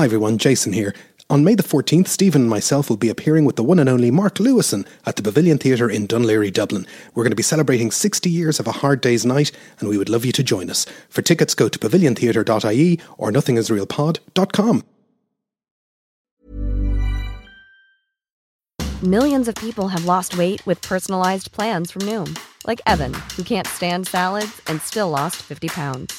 Hi everyone, Jason here. On May the 14th, Stephen and myself will be appearing with the one and only Mark Lewisohn at the Pavilion Theatre in Laoghaire, Dublin. We're going to be celebrating 60 years of a hard day's night, and we would love you to join us. For tickets, go to paviliontheatre.ie or nothingisrealpod.com. Millions of people have lost weight with personalized plans from Noom, like Evan, who can't stand salads and still lost 50 pounds.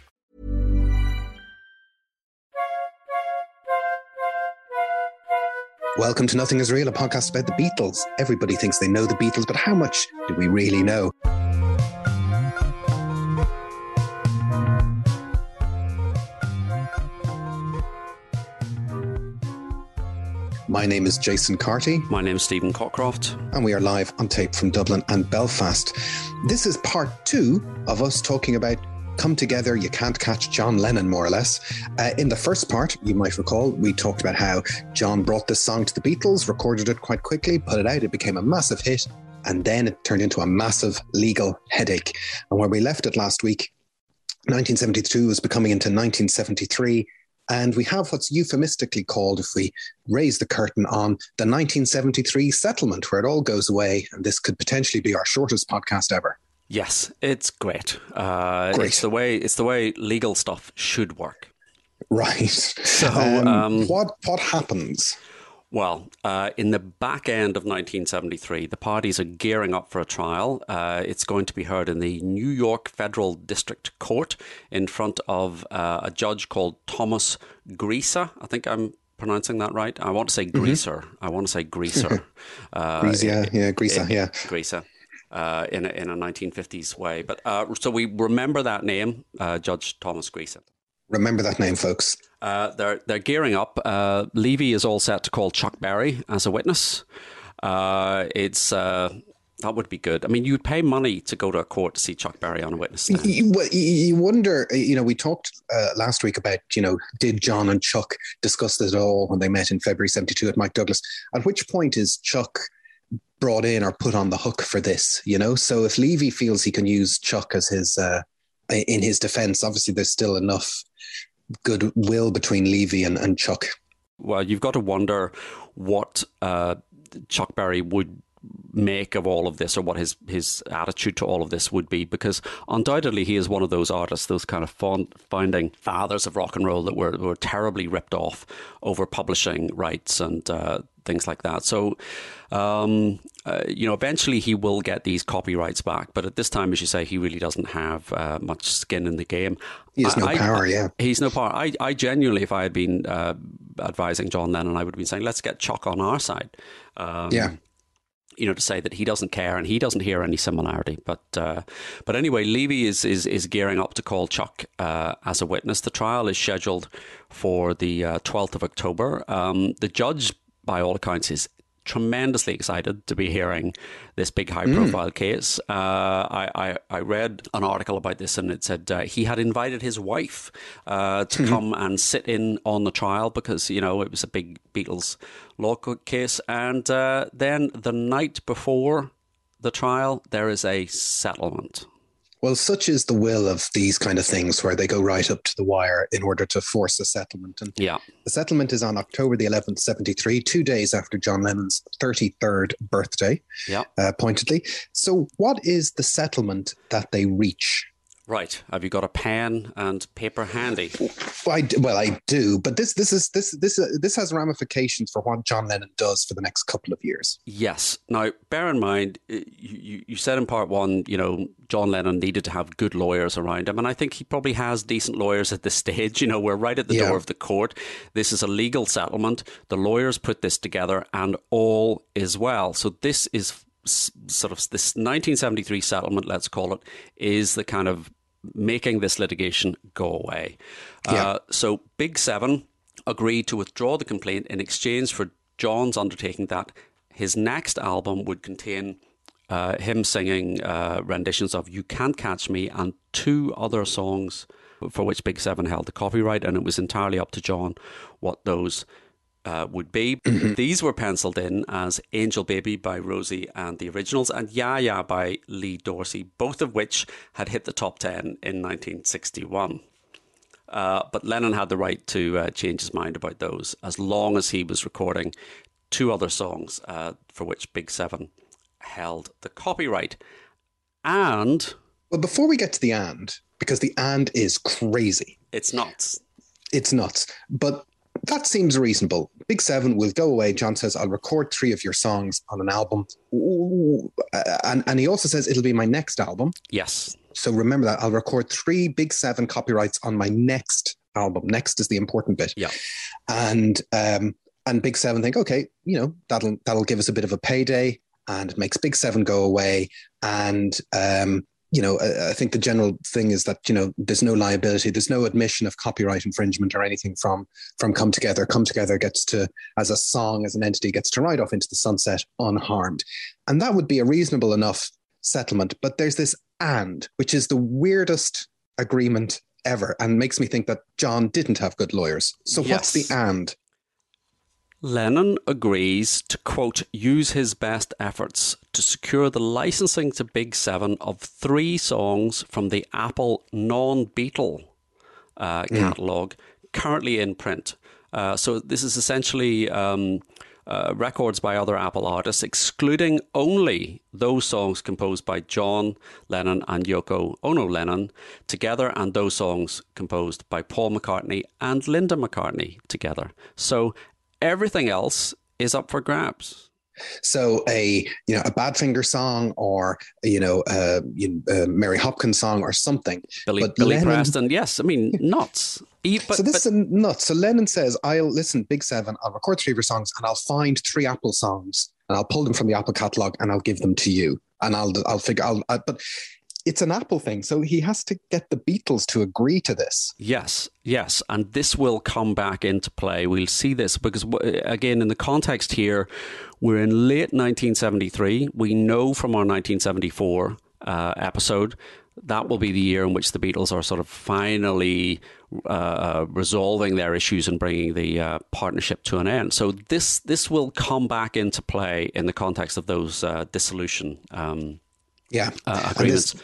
Welcome to Nothing Is Real, a podcast about the Beatles. Everybody thinks they know the Beatles, but how much do we really know? My name is Jason Carty. My name is Stephen Cockcroft. And we are live on tape from Dublin and Belfast. This is part two of us talking about Come Together, You Can't Catch John Lennon, more or less. Uh, in the first part, you might recall, we talked about how John brought this song to the Beatles, recorded it quite quickly, put it out, it became a massive hit, and then it turned into a massive legal headache. And where we left it last week, 1972 was becoming into 1973. And we have what's euphemistically called, if we raise the curtain on the 1973 settlement, where it all goes away. And this could potentially be our shortest podcast ever. Yes, it's great. Uh, Great. It's the way it's the way legal stuff should work. Right. So, Um, um, what what happens? Well, uh, in the back end of 1973, the parties are gearing up for a trial. Uh, it's going to be heard in the New York Federal District Court in front of uh, a judge called Thomas Greaser. I think I'm pronouncing that right. I want to say Greaser. I want to say Greaser. uh, Grease, yeah, yeah, Greaser, yeah. Greaser. Uh, in, a, in a 1950s way. But uh, so we remember that name, uh, Judge Thomas Greaser. Remember that name, folks. Uh, they're they're gearing up. Uh, Levy is all set to call Chuck Berry as a witness. Uh, it's uh, that would be good. I mean, you'd pay money to go to a court to see Chuck Berry on a witness stand. You, you- you wonder, you know, we talked uh, last week about, you know, did John and Chuck discuss this at all when they met in February 72 at Mike Douglas? At which point is Chuck brought in or put on the hook for this, you know? So if Levy feels he can use Chuck as his, uh, in his defense, obviously there's still enough goodwill between Levy and, and Chuck. Well, you've got to wonder what uh, Chuck Berry would make of all of this or what his his attitude to all of this would be because undoubtedly he is one of those artists those kind of fond, founding fathers of rock and roll that were, were terribly ripped off over publishing rights and uh, things like that so um, uh, you know eventually he will get these copyrights back but at this time as you say he really doesn't have uh, much skin in the game He has no I- I- power, yeah. He's no power. I, I genuinely, if I had been uh, advising John Lennon, I would have been saying, let's get Chuck on our side. Um, Yeah. You know, to say that he doesn't care and he doesn't hear any similarity. But uh, but anyway, Levy is, is is gearing up to call Chuck uh, as a witness. The trial is scheduled for the uh, 12th of October. Um, the judge, by all accounts, is tremendously excited to be hearing this big high profile case. Uh, I, I, I read an article about this and it said uh, he had invited his wife uh, to come and sit in on the trial because, you know, it was a big Beatles law case. And uh, then the night before the trial, there is a settlement. Well, such is the will of these kind of things where they go right up to the wire in order to force a settlement. And Yeah. the settlement is on October the 11th, 73, two days after John Lennon's 33rd birthday, Yeah. uh, pointedly. So, what is the settlement that they reach? Right. Have you got a pen and paper handy? Well, I, well, I do, but this this is this this uh, this has ramifications for what John Lennon does for the next couple of years. Yes. Now, bear in mind, uh, you, you- said in part one, you know, John Lennon needed to have good lawyers around him. And I think he probably has decent lawyers at this stage. You know, we're right at the Yeah. door of the court. This is a legal settlement. The lawyers put this together and all is well. So this is sort of this 1973 settlement, let's call it, is the kind of making this litigation go away. Yeah. Uh, so Big Seven agreed to withdraw the complaint in exchange for John's undertaking that his next album would contain uh, him singing uh, renditions of You Can't Catch Me and two other songs for which Big Seven held the copyright, and it was entirely up to John what those uh, would be. Mm-hmm. These were penciled in as Angel Baby by Rosie and the Originals and Ya Ya by Lee Dorsey, both of which had hit the top 10 in 1961. Uh, but Lennon had the right to uh, change his mind about those as long as he was recording two other songs uh, for which Big Seven held the copyright. And. Well, before we get to the and, because the and is crazy. It's nuts. It's nuts. But that seems reasonable. Big Seven will go away. John says, I'll record three of your songs on an album. Ooh. And, and he also says, it'll be my next album. Yes. So remember that. I'll record three Big Seven copyrights on my next album. Next is the important bit. Yeah. And, um, and Big Seven think, okay, you know, that'll, that'll give us a bit of a payday and it makes Big Seven go away. And, um, you know, uh, I, think the general thing is that you know there's no liability, there's no admission of copyright infringement or anything from from Come Together. Come Together gets to, as a song, as an entity, gets to ride off into the sunset unharmed, and that would be a reasonable enough settlement. But there's this and, which is the weirdest agreement ever, and makes me think that John didn't have good lawyers. So yes. what's the and? Lennon agrees to, quote, use his best efforts to secure the licensing to Big Seven of three songs from the Apple non Beatle uh, mm. catalogue currently in print. Uh, so this is essentially um, uh, records by other Apple artists, excluding only those songs composed by John Lennon and Yoko Ono Lennon together, and those songs composed by Paul McCartney and Linda McCartney together. So Everything else is up for grabs. So a you know a Badfinger song or you know a, a Mary Hopkins song or something. Billy, but Billy Lennon, Preston, yes, I mean nuts. But, so this but, is nuts. So Lennon says, "I'll listen, Big Seven. I'll record three of your songs, and I'll find three Apple songs, and I'll pull them from the Apple catalog, and I'll give them to you, and I'll I'll figure. I'll, I, but it's an Apple thing, so he has to get the Beatles to agree to this. Yes, yes, and this will come back into play. We'll see this because, again, in the context here, we're in late 1973. We know from our 1974 uh, episode that will be the year in which the Beatles are sort of finally uh, uh, resolving their issues and bringing the uh, partnership to an end. So this this will come back into play in the context of those uh, dissolution. Um, yeah, uh. And there's,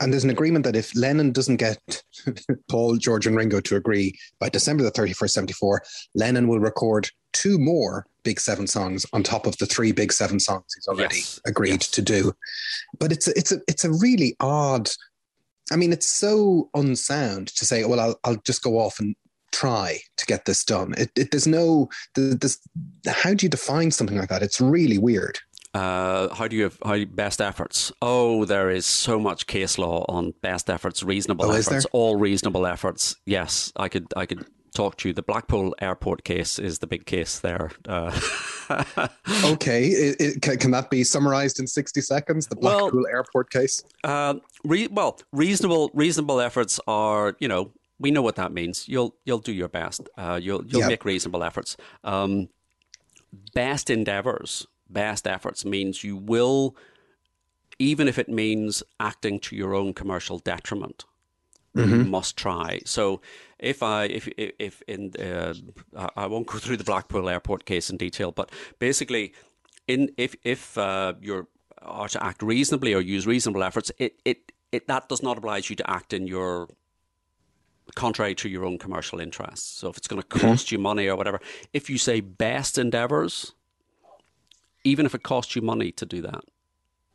and there's an agreement that if Lennon doesn't get Paul, George, and Ringo to agree by December the 31st, 74, Lennon will record two more Big Seven songs on top of the three Big Seven songs he's already yes. agreed yes. to do. But it's a, it's a it's a really odd. I mean, it's so unsound to say, well, I'll I'll just go off and try to get this done. It, it there's no this. How do you define something like that? It's really weird. Uh, how do you have how best efforts? Oh, there is so much case law on best efforts, reasonable oh, efforts, all reasonable efforts. Yes, I could I could talk to you. The Blackpool Airport case is the big case there. Uh, okay, it, it, can, can, that be summarized in sixty seconds? The Blackpool well, Airport case. Uh, re- well, reasonable reasonable efforts are you know we know what that means. You'll you'll do your best. Uh, you'll you'll make reasonable efforts. Um, best endeavors best efforts means you will, even if it means acting to your own commercial detriment, mm-hmm. must try. So if I if if in uh, I won't go through the Blackpool Airport case in detail, but basically, in if if uh, you're are to act reasonably or use reasonable efforts, it, it it that does not oblige you to act in your contrary to your own commercial interests. So if it's going to cost mm-hmm. you money or whatever, if you say best endeavors, even if it costs you money to do that.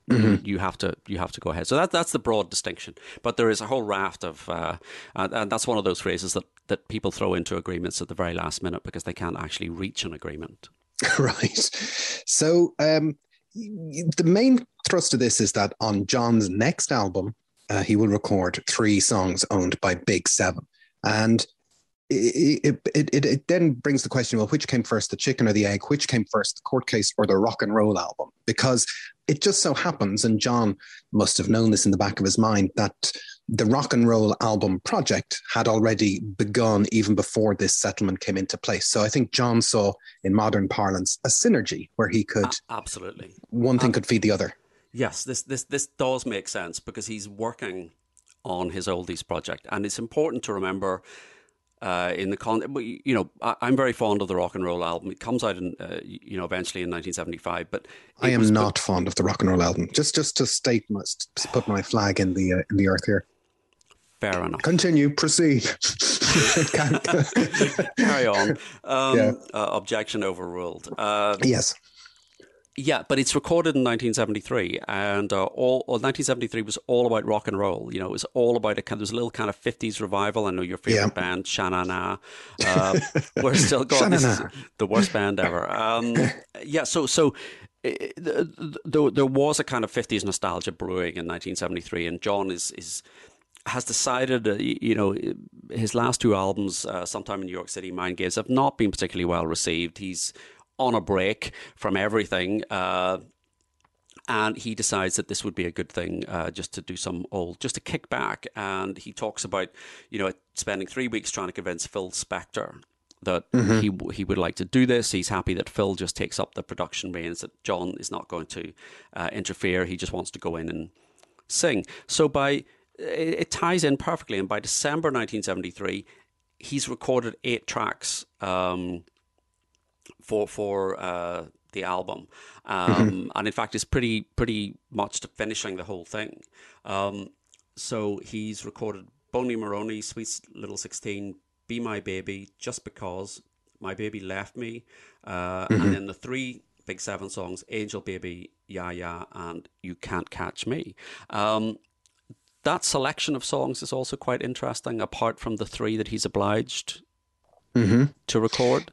Mm-hmm. You have to you have to go ahead. So that that's the broad distinction. But there is a whole raft of, uh, and, and that's one of those phrases that that people throw into agreements at the very last minute because they can't actually reach an agreement. right. So um, the main thrust of this is that on John's next album, uh, he will record three songs owned by Big Seven, and it, it, it, it, then brings the question well, which came first, the chicken or the egg? Which came first, the court case or the rock and roll album? Because it just so happens, and John must have known this in the back of his mind, that the rock and roll album project had already begun even before this settlement came into place. So I think John saw, in modern parlance, a synergy where he could. Absolutely. One thing um, could feed the other. Yes, this this this does make sense because he's working on his oldies project, and it's important to remember. Uh, in the con, you know, I, am very fond of the rock and roll album. It comes out in, uh, you know, eventually in 1975. But I am not fond of the rock and roll album. Just, just to state, must put my flag in the uh, in the earth here. Fair enough. Continue. Proceed. Carry on. Um, yeah. Uh, objection overruled. Uh, yes. Yeah, but it's recorded in 1973, and uh, all well, 1973 was all about rock and roll. You know, it was all about a kind. There's a little kind of 50s revival. I know your favorite yeah. band, Sha Na Na. Uh, we're still going. This is the worst band ever. Um, yeah, so so there, there was a kind of 50s nostalgia brewing in 1973, and John is is has decided, uh, you know, his last two albums, uh, Some Time in New York City, Mind Games, have not been particularly well received. He's on a break from everything. Uh, and he decides that this would be a good thing uh, just to do some old, just to kick back. And he talks about, you know, spending three weeks trying to convince Phil Spector that mm-hmm. he he would like to do this. He's happy that Phil just takes up the production reins. That John is not going to uh, interfere. He just wants to go in and sing. So by it, it ties in perfectly. And by December 1973, he's recorded eight tracks. Um, for for uh, the album, um, mm-hmm. and in fact, it's pretty pretty much to finishing the whole thing. Um, so he's recorded Bony Moronie, Sweet Little Sixteen, Be My Baby, Just Because, My Baby Left Me, uh, mm-hmm. and then the three big seven songs: Angel Baby, Ya Ya, and You Can't Catch Me. Um, that selection of songs is also quite interesting, apart from the three that he's obliged mm-hmm. to record.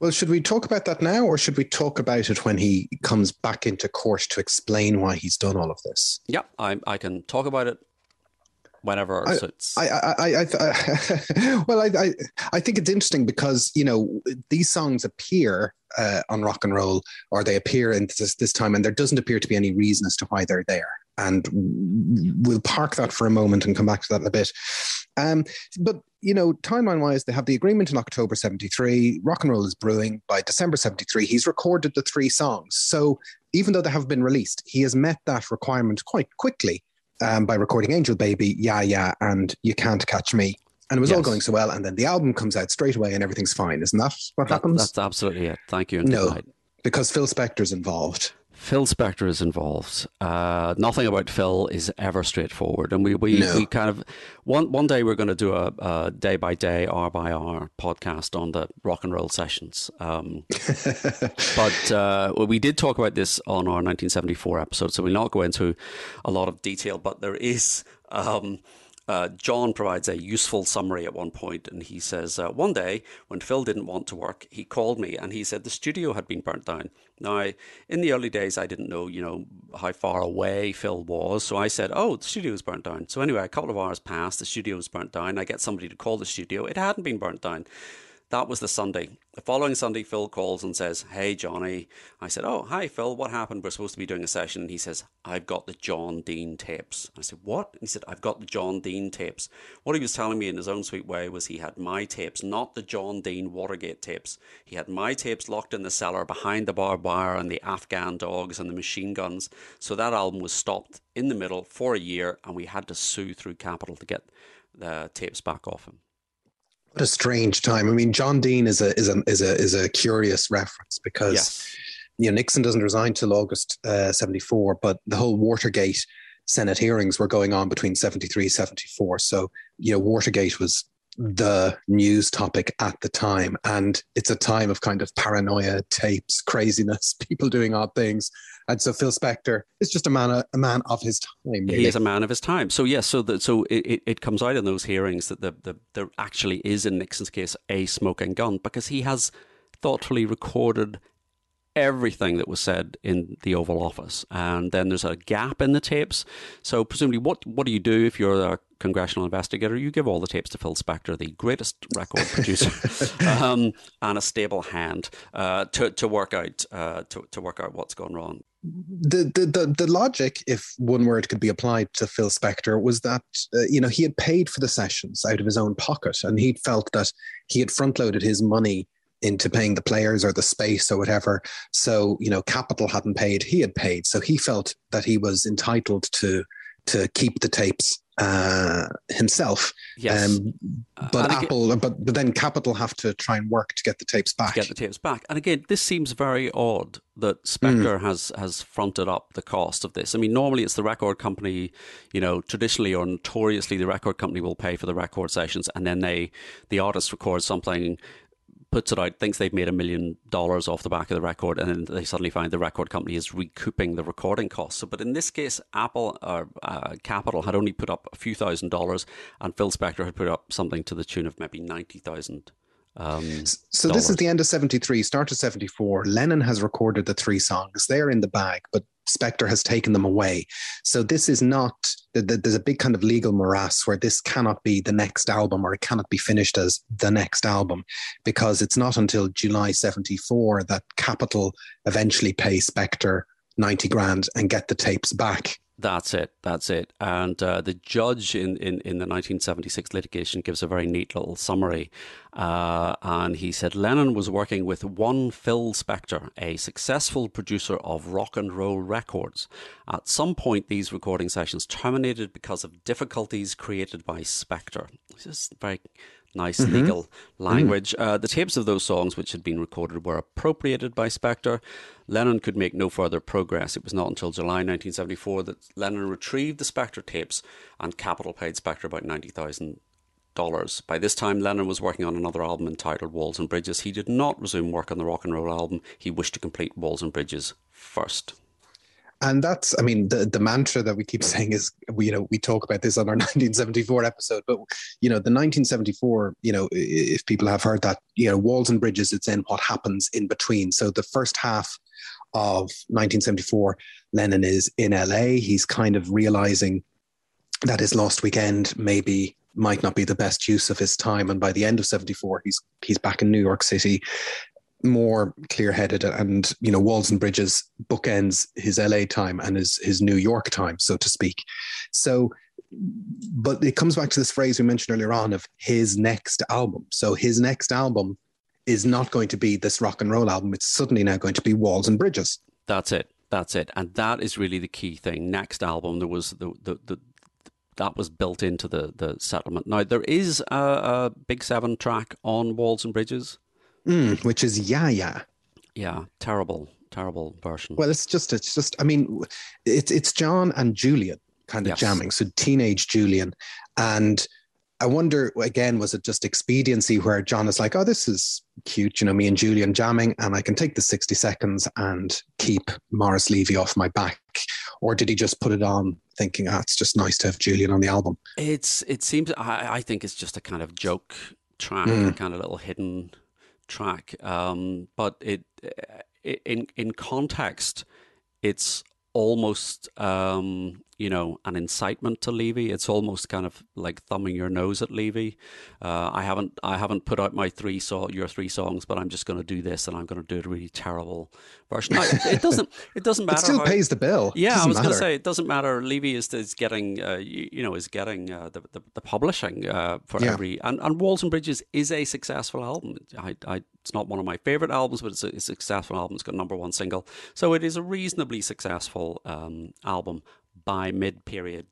Well, should we talk about that now, or should we talk about it when he comes back into court to explain why he's done all of this? Yeah, I, I can talk about it whenever I, suits. I, I, I, I well, I, I, I think it's interesting because you know these songs appear uh, on rock and roll, or they appear in this, this time, and there doesn't appear to be any reason as to why they're there. And we'll park that for a moment and come back to that in a bit. Um, but you know, timeline wise, they have the agreement in October 73. Rock and roll is brewing. By December 73, he's recorded the three songs. So even though they have been released, he has met that requirement quite quickly um, by recording Angel Baby, Ya Ya, and You Can't Catch Me. And it was yes. all going so well. And then the album comes out straight away and everything's fine. Isn't that what that, happens? That's absolutely it. Thank you. no, because Phil Spector's involved. Phil Spector is involved. Uh, nothing about Phil is ever straightforward, and we we, no. we kind of one one day we're going to do a, a, day by day, hour by hour podcast on the rock and roll sessions. Um, but uh, well, we did talk about this on our 1974 episode, so we'll not go into a lot of detail. But there is. Um, uh, John provides a useful summary at one point, and he says, uh, One day, when Phil didn't want to work, he called me and he said the studio had been burnt down. Now, in the early days, I didn't know, you know, how far away Phil was, so I said, Oh, the studio was burnt down. So, anyway, a couple of hours passed, the studio was burnt down. I get somebody to call the studio. It hadn't been burnt down. That was the Sunday. The following Sunday, Phil calls and says, Hey, Johnny. I said, Oh, hi, Phil. What happened? We're supposed to be doing a session. And he says, I've got the John Dean tapes. I said, What? And he said, I've got the John Dean tapes. What he was telling me in his own sweet way was he had my tapes, not the John Dean Watergate tapes. He had my tapes locked in the cellar behind the barbed wire and the Afghan dogs and the machine guns. So that album was stopped in the middle for a year, and we had to sue through Capitol to get the tapes back off him. What a strange time. I mean, John Dean is a is a is a is a curious reference because yes. you know Nixon doesn't resign till August uh, seventy four, but the whole Watergate Senate hearings were going on between 73 74. So, you know, Watergate was the news topic at the time. And it's a time of kind of paranoia, tapes, craziness, people doing odd things. And so Phil Spector is just a man, a, a man of his time. Really. He is a man of his time. So yes, so the, so it, it comes out in those hearings that the, the there actually is in Nixon's case a smoking gun because he has thoughtfully recorded everything that was said in the Oval Office, and then there's a gap in the tapes. So presumably, what what do you do if you're a congressional investigator? You give all the tapes to Phil Spector, the greatest record producer, um, and a stable hand uh, to to work out uh, to to work out what's gone wrong. The, the the the logic, if one word could be applied to Phil Spector, was that uh, you know he had paid for the sessions out of his own pocket, and he felt that he had front loaded his money into paying the players or the space or whatever. So, you know, Capitol hadn't paid, he had paid. So he felt that he was entitled to to keep the tapes uh, himself. Yes. Um, but Apple, again, but but then Capitol have to try and work to get the tapes back. Get the tapes back. And again, this seems very odd that Spector mm. has has fronted up the cost of this. I mean, normally it's the record company. You know, traditionally or notoriously, the record company will pay for the record sessions, and then they the artist records something puts it out, thinks they've made a million dollars off the back of the record, and then they suddenly find the record company is recouping the recording costs. So, but in this case, Apple or uh, Capitol had only put up a few thousand dollars, and Phil Spector had put up something to the tune of maybe ninety thousand um, so this is the end of 73, start of 74. Lennon has recorded the three songs. They're in the bag, but Spector has taken them away. So this is not, there's a big kind of legal morass where this cannot be the next album or it cannot be finished as the next album because it's not until July 74 that Capitol eventually pay Spector 90 grand and get the tapes back. That's it. That's it. And uh, the judge in, in, in the 1976 litigation gives a very neat little summary. Uh, and he said Lennon was working with one Phil Spector, a successful producer of rock and roll records. At some point, these recording sessions terminated because of difficulties created by Spector. This is very nice mm-hmm. legal language. Mm. Uh, the tapes of those songs, which had been recorded, were appropriated by Spector. Lennon could make no further progress. It was not until July 1974 that Lennon retrieved the Spector tapes and Capitol paid Spector about $90,000. By this time, Lennon was working on another album entitled Walls and Bridges. He did not resume work on the rock and roll album. He wished to complete Walls and Bridges first and that's i mean the, the mantra that we keep saying is we you know we talk about this on our 1974 episode but you know the 1974 you know if people have heard that you know walls and bridges it's in what happens in between. So the first half of 1974 lennon is in la he's kind of realizing that his lost weekend maybe might not be the best use of his time. And by the end of 74 he's he's back in new york city more clear-headed and you know walls and bridges bookends his la time and his his new york time so to speak. So but it comes back to this phrase we mentioned earlier on of his next album. So his next album is not going to be this rock and roll album. It's suddenly now going to be walls and bridges. That's it. That's it. And that is really the key thing. Next album there was the the, the that was built into the the settlement. Now there is a, a big seven track on walls and bridges mm, which is Ya Ya. Yeah, terrible, terrible version. Well, it's just, it's just. I mean, it's it's John and Julian kind of yes. jamming. So teenage Julian, and I wonder again, was it just expediency where John is like, "Oh, this is cute," you know, me and Julian jamming, and I can take the sixty seconds and keep Morris Levy off my back, or did he just put it on thinking, "Ah, it's just nice to have Julian on the album"? It's it seems I, I think it's just a kind of joke track, mm. kind of little hidden track, um, but it in in context, it's almost um, you know, an incitement to Levy. It's almost kind of like thumbing your nose at Levy. Uh, I haven't I haven't put out my three so your three songs, but I'm just going to do this, and I'm going to do a really terrible version. No, it, doesn't it doesn't matter. It still how, pays the bill. Yeah, I was going to say it doesn't matter. Levy is is getting uh, you, you, know is getting uh, the, the, the publishing uh, for yeah. every and, and Walls and Bridges is a successful album. I, I it's not one of my favorite albums, but it's a, it's a successful album. It's got number one single, so it is a reasonably successful um, album by mid period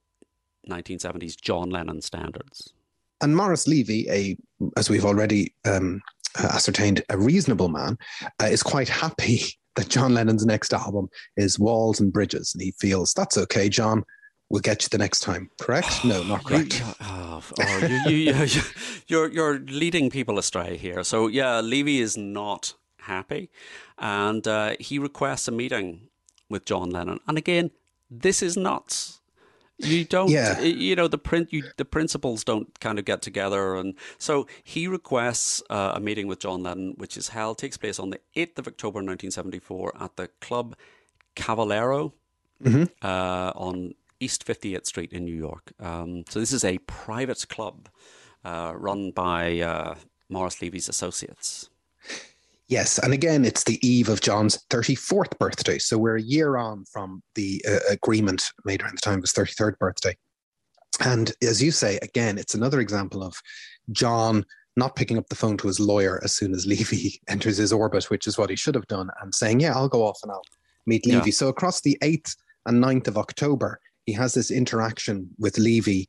1970s John Lennon standards. And Morris Levy, a as we've already um, uh, ascertained, a reasonable man, uh, is quite happy that John Lennon's next album is Walls and Bridges, and he feels that's okay, John. We'll get you the next time. Correct? No, not correct. oh, oh, you, you, you, you're you're leading people astray here. So yeah, Levy is not happy, and uh, he requests a meeting with John Lennon. And again, this is nuts. You don't, yeah. you know, the print, you, the principals don't kind of get together, and so he requests uh, a meeting with John Lennon, which is held takes place on the eighth of October, nineteen seventy four, at the Club Caballero mm-hmm. uh, on East Fifty Eighth Street in New York. Um, so this is a private club uh, run by uh, Morris Levy's associates. Yes, and again, it's the eve of John's 34th birthday. So we're a year on from the uh, agreement made around the time of his 33rd birthday. And as you say, again, it's another example of John not picking up the phone to his lawyer as soon as Levy enters his orbit, which is what he should have done, and saying, "Yeah, I'll go off and I'll meet Levy." Yeah. So across the eighth and 9th of October, he has this interaction with Levy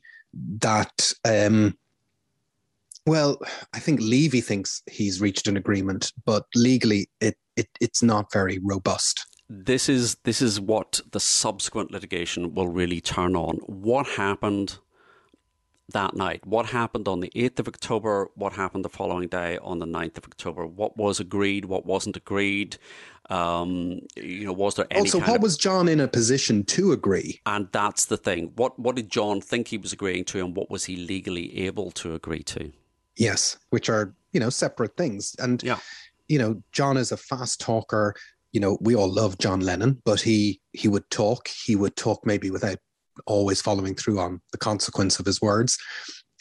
that. Um, well, I think Levy thinks he's reached an agreement, but legally it, it it's not very robust. This is this is what the subsequent litigation will really turn on. What happened that night? What happened on the 8th of October? What happened the following day on the 9th of October? What was agreed? What wasn't agreed? Um, you know, was there any? Also, what of, was John in a position to agree? And that's the thing. What what did John think he was agreeing to, and what was he legally able to agree to? Yes, which are you know separate things. And yeah. you know, John is a fast talker. You know, we all love John Lennon, but he he would talk. He would talk maybe without always following through on the consequence of his words.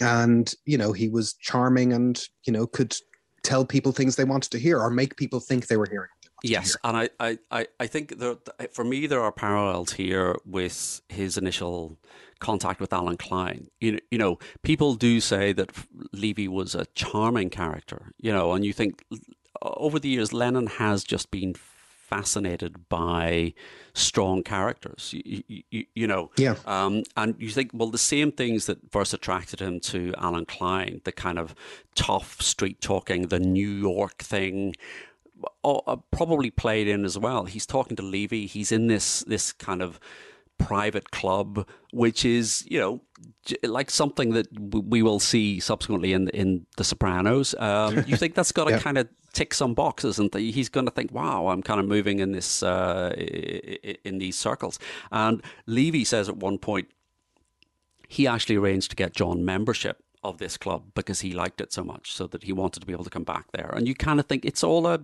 And, you know, he was charming and, you know, could tell people things they wanted to hear or make people think they were hearing. Yes, and I, I, I think there, for me there are parallels here with his initial contact with Allen Klein. You, you know, people do say that Levy was a charming character, you know, and you think over the years Lennon has just been fascinated by strong characters. You, you, you know, yeah. Um, and you think, well, the same things that first attracted him to Allen Klein, the kind of tough street talking, the New York thing, uh, probably played in as well. He's talking to Levy. He's in this this kind of private club, which is you know like something that we will see subsequently in in The Sopranos. Um, you think that's got to yeah. kind of tick some boxes, and he's going to think, "Wow, I'm kind of moving in this uh, in these circles." And Levy says at one point he actually arranged to get John membership of this club because he liked it so much, so that he wanted to be able to come back there. And you kind of think it's all a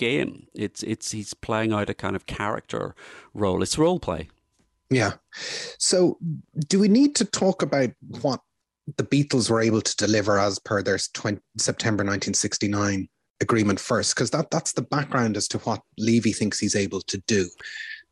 game. It's it's he's playing out a kind of character role. It's role play. Yeah. So, do we need to talk about what the Beatles were able to deliver as per their 20, September 1969 agreement first? Because that, that's the background as to what Levy thinks he's able to do.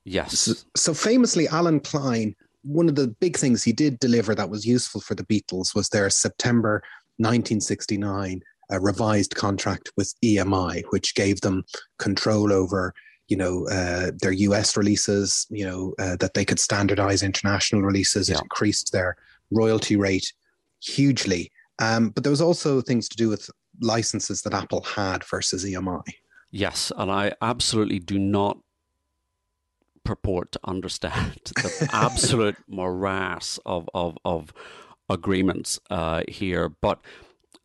Yes. So, so, famously, Allen Klein, one of the big things he did deliver that was useful for the Beatles was their September 1969 uh, revised contract with EMI, which gave them control over you know uh, their US releases, you know uh, that they could standardize international releases. Yeah. It increased their royalty rate hugely. Um, but there was also things to do with licenses that Apple had versus EMI. Yes, and I absolutely do not purport to understand the absolute morass of of, of agreements uh, here, but.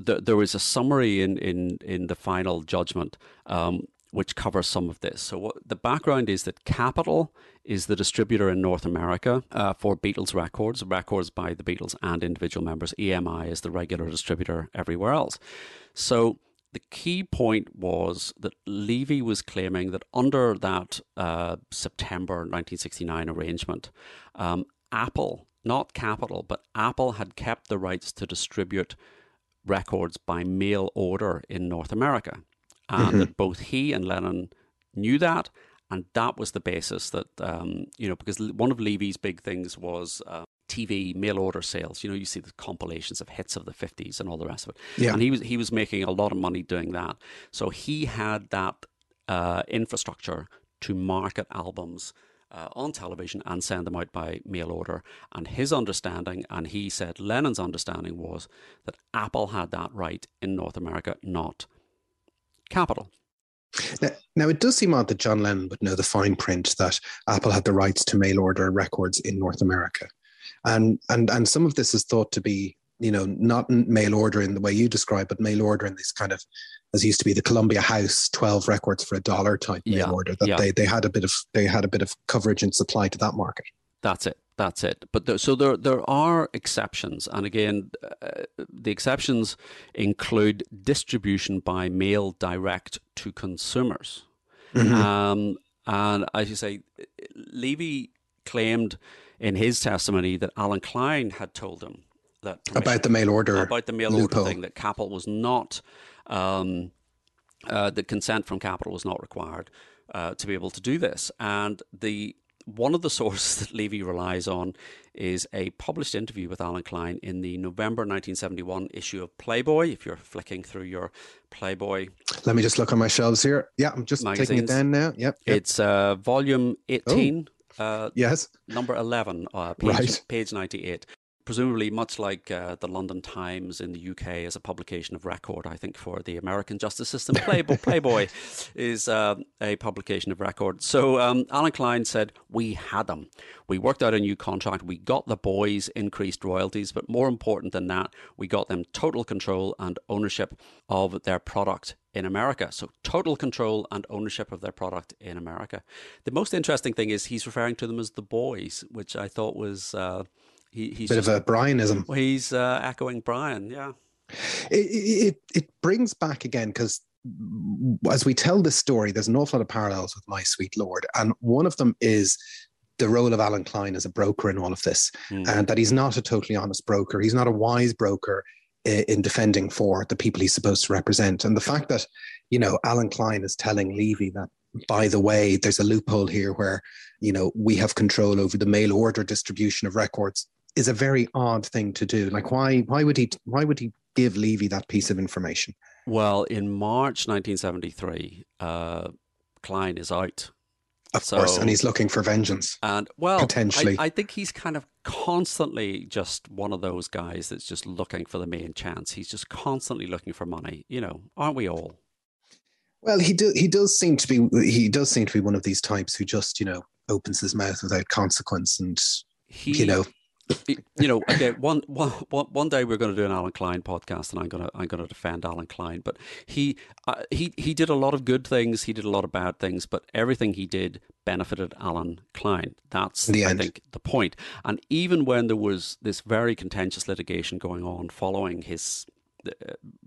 The, there was a summary in, in, in the final judgment um, which covers some of this. So, what, the background is that Capitol is the distributor in North America uh, for Beatles records, records by the Beatles and individual members. EMI is the regular distributor everywhere else. So, the key point was that Levy was claiming that under that uh, September 1969 arrangement, um, Apple, not Capitol, but Apple had kept the rights to distribute records by mail order in North America and mm-hmm. that both he and Lennon knew that, and that was the basis that um, you know because one of Levy's big things was. Uh, TV mail order sales. You know, you see the compilations of hits of the fifties and all the rest of it. Yeah. And he was he was making a lot of money doing that. So he had that uh, infrastructure to market albums uh, on television and send them out by mail order. And his understanding, and he said Lennon's understanding was that Apple had that right in North America, not Capitol. Now, now, it does seem odd that John Lennon would know the fine print that Apple had the rights to mail order records in North America, and and and some of this is thought to be, you know, not mail order in the way you describe, but mail order in this kind of, as used to be the Columbia House twelve records for a dollar type mail yeah, order. That yeah. they they had a bit of they had a bit of coverage and supply to that market. That's it. That's it. But there, so there there are exceptions, and again, uh, the exceptions include distribution by mail direct to consumers. Mm-hmm. Um, and as you say, Levy claimed in his testimony that Allen Klein had told him that about the mail order about the mail loophole. order thing that Capitol was not um, uh, the consent from Capitol was not required uh, to be able to do this, and the one of the sources that Levy relies on is a published interview with Allen Klein in the November 1971 issue of Playboy. If you're flicking through your Playboy, let me just look on my shelves here. Yeah, I'm just magazines. taking it down now. Yep, yep. it's uh, volume 18. Oh. Uh, yes, number 11, uh, page, right. page 98 presumably much like uh, the London Times in the UK as a publication of record, I think for the American justice system, Playboy, Playboy is uh, a publication of record. So um, Allen Klein said, "We had them. We worked out a new contract. We got the boys increased royalties, but more important than that, we got them total control and ownership of their product." In America. So, total control and ownership of their product in America. The most interesting thing is he's referring to them as the boys, which I thought was uh, he, he's bit just, of a Brianism. Well, he's uh, echoing Brian, yeah. It, it, it brings back again because as we tell this story, there's an awful lot of parallels with My Sweet Lord, and one of them is the role of Allen Klein as a broker in all of this, mm. and that he's not a totally honest broker. He's not a wise broker in defending for the people he's supposed to represent, and the fact that you know Allen Klein is telling Levy that by the way, there's a loophole here where, you know, we have control over the mail order distribution of records is a very odd thing to do. Like, why why would he why would he give Levy that piece of information? Well, in March 1973, uh, Klein is out. Of so, course, and he's looking for vengeance. And well, potentially, I, I, think he's kind of constantly just one of those guys that's just looking for the main chance. He's just constantly looking for money. You know, aren't we all? Well, he do, he does seem to be he does seem to be one of these types who just you know opens his mouth without consequence and he, you know you know, again, one, one, one day we're going to do an Allen Klein podcast, and I'm going to I'm going to defend Allen Klein. But he uh, he he did a lot of good things. He did a lot of bad things, but everything he did benefited Allen Klein. That's I end. think the point. And even when there was this very contentious litigation going on following his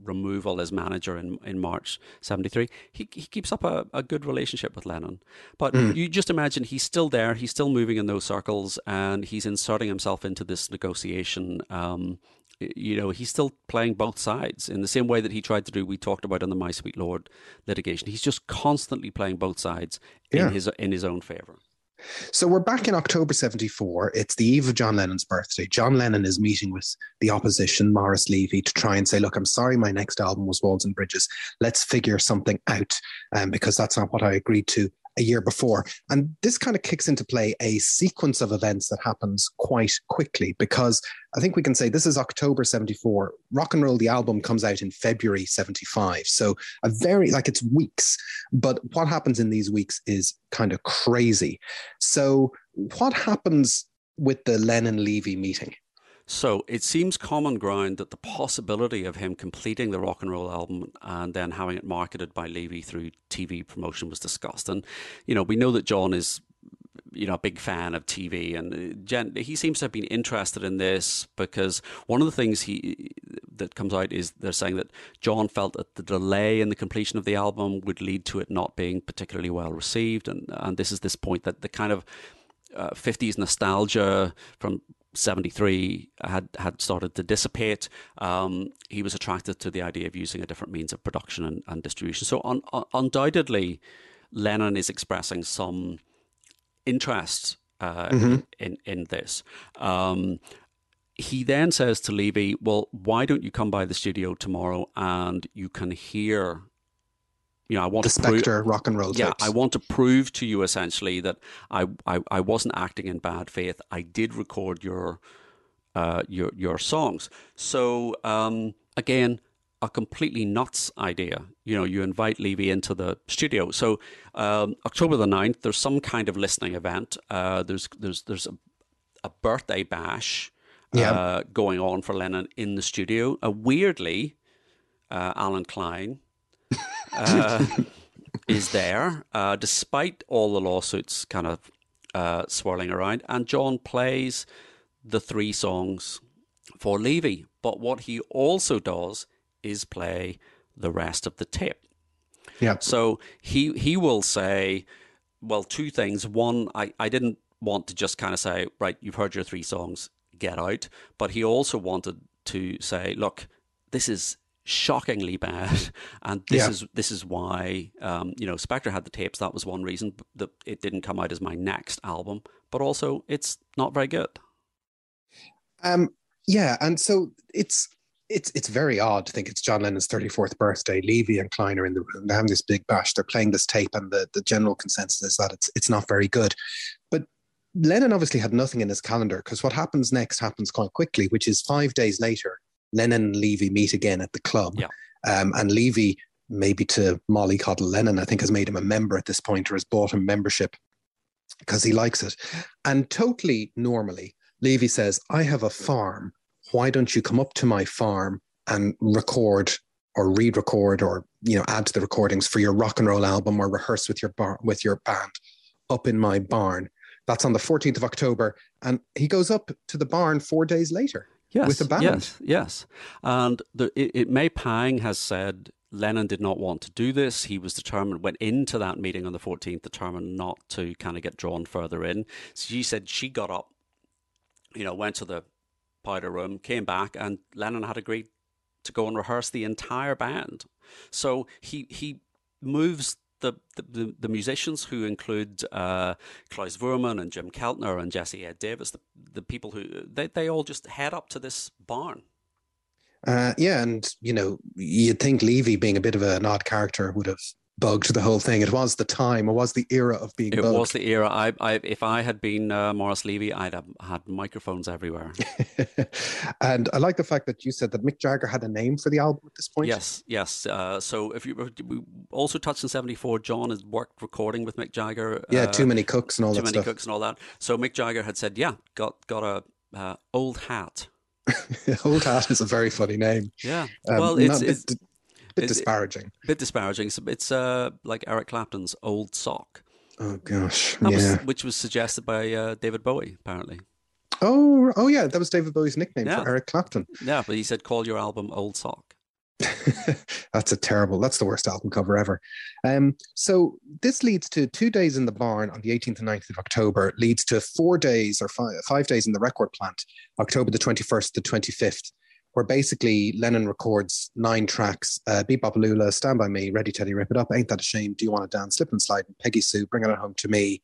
removal as manager in, in March 73, he, he keeps up a, a good relationship with Lennon. But mm. you just imagine he's still there, he's still moving in those circles, and he's inserting himself into this negotiation. Um, you know, he's still playing both sides in the same way that he tried to do. We talked about in the My Sweet Lord litigation. He's just constantly playing both sides yeah. in his in his own favor. So we're back in October 74. It's the eve of John Lennon's birthday. John Lennon is meeting with the opposition, Morris Levy, to try and say, look, I'm sorry my next album was Walls and Bridges. Let's figure something out um, because that's not what I agreed to a year before. And this kind of kicks into play a sequence of events that happens quite quickly because I think we can say this is October 74. Rock and Roll, the album, comes out in February 75. So a very, like it's weeks. But what happens in these weeks is kind of crazy. So what happens with the Lennon Levy meeting? So it seems common ground that the possibility of him completing the rock and roll album and then having it marketed by Levy through TV promotion was discussed. And, you know, we know that John is you know, a big fan of TV, and uh, he seems to have been interested in this because one of the things he that comes out is they're saying that John felt that the delay in the completion of the album would lead to it not being particularly well received, and and this is this point that the kind of uh, 50s nostalgia from 73 had, had started to dissipate. Um, he was attracted to the idea of using a different means of production and, and distribution. So, un, un, undoubtedly, Lennon is expressing some interest uh, mm-hmm. in, in this. Um, he then says to Levy, Well, why don't you come by the studio tomorrow and you can hear you know, I want the to Spector prove, rock and roll. Yeah, I want to prove to you essentially that I, I, I wasn't acting in bad faith. I did record your uh, your your songs. So um, again, a completely nuts idea. You know, you invite Levy into the studio. So um, October the 9th, there's some kind of listening event. Uh, there's there's there's a, a birthday bash yeah. uh, going on for Lennon in the studio. Uh, weirdly, uh, Allen Klein uh, is there, uh, despite all the lawsuits kind of uh, swirling around. And John plays the three songs for Levy. But what he also does is play the rest of the tape. Yeah. So he he will say, well, two things. One, I, I didn't want to just kind of say, right, you've heard your three songs, get out. But he also wanted to say, look, this is shockingly bad, and this Yeah. is this is why um, you know Spector had the tapes. That was one reason that it didn't come out as my next album, but also it's not very good. Um, yeah, and so it's it's it's very odd to think it's John Lennon's 34th birthday. Levy and Klein are in the room. They're having this big bash. They're playing this tape, and the, the general consensus is that it's it's not very good. But Lennon obviously had nothing in his calendar because what happens next happens quite quickly, which is five days later, Lennon and Levy meet again at the club. Yeah. Um, and Levy, maybe to Molly mollycoddle Lennon, I think has made him a member at this point or has bought him membership because he likes it. And totally normally, Levy says, I have a farm. Why don't you come up to my farm and record or re-record or you know add to the recordings for your rock and roll album or rehearse with your bar- with your band up in my barn. That's on the 14th of October. And he goes up to the barn four days later. Yes, with the band. Yes, yes. And the, it, it, May Pang has said Lennon did not want to do this. He was determined, went into that meeting on the 14th, determined not to kind of get drawn further in. So she said she got up, you know, went to the powder room, came back, and Lennon had agreed to go and rehearse the entire band. So he he moves the the, the musicians who include uh, Klaus Voormann and Jim Keltner and Jesse Ed Davis, the, the people who they, they all just head up to this barn. Uh, yeah, and you know, you'd think Levy, being a bit of an odd character, would have bugged the whole thing. It was the time, it was the era of being It bugged. was the era. I, I, if I had been uh, Morris Levy, I'd have had microphones everywhere. and I like the fact that you said that Mick Jagger had a name for the album at this point. Yes, yes. Uh, so if you we also touched in '74, John had worked recording with Mick Jagger. Yeah, uh, too many cooks and all too that Too many stuff. cooks and all that. So Mick Jagger had said, "Yeah, got got a uh, old hat." Old Hat is a very funny name. Yeah. Um, well, it's, not- it's bit, bit disparaging. a bit disparaging. It's, it's uh, like Eric Clapton's old sock, Oh gosh, that yeah. was, which was suggested by uh, David Bowie, apparently. Oh, oh yeah, that was David Bowie's nickname Yeah. for Eric Clapton. Yeah, but he said, "Call your album Old Sock." that's a terrible. That's the worst album cover ever. Um, so this leads to two days in the barn on the 18th and 19th of October. Leads to four days or five, five days in the record plant, October the 21st the 25th, where basically Lennon records nine tracks: uh, Bebop Lula, Stand by Me, Ready Teddy, Rip It Up, Ain't That a Shame, Do You Want to Dance, Slip and Slide, and Peggy Sue, Bring It Home to Me,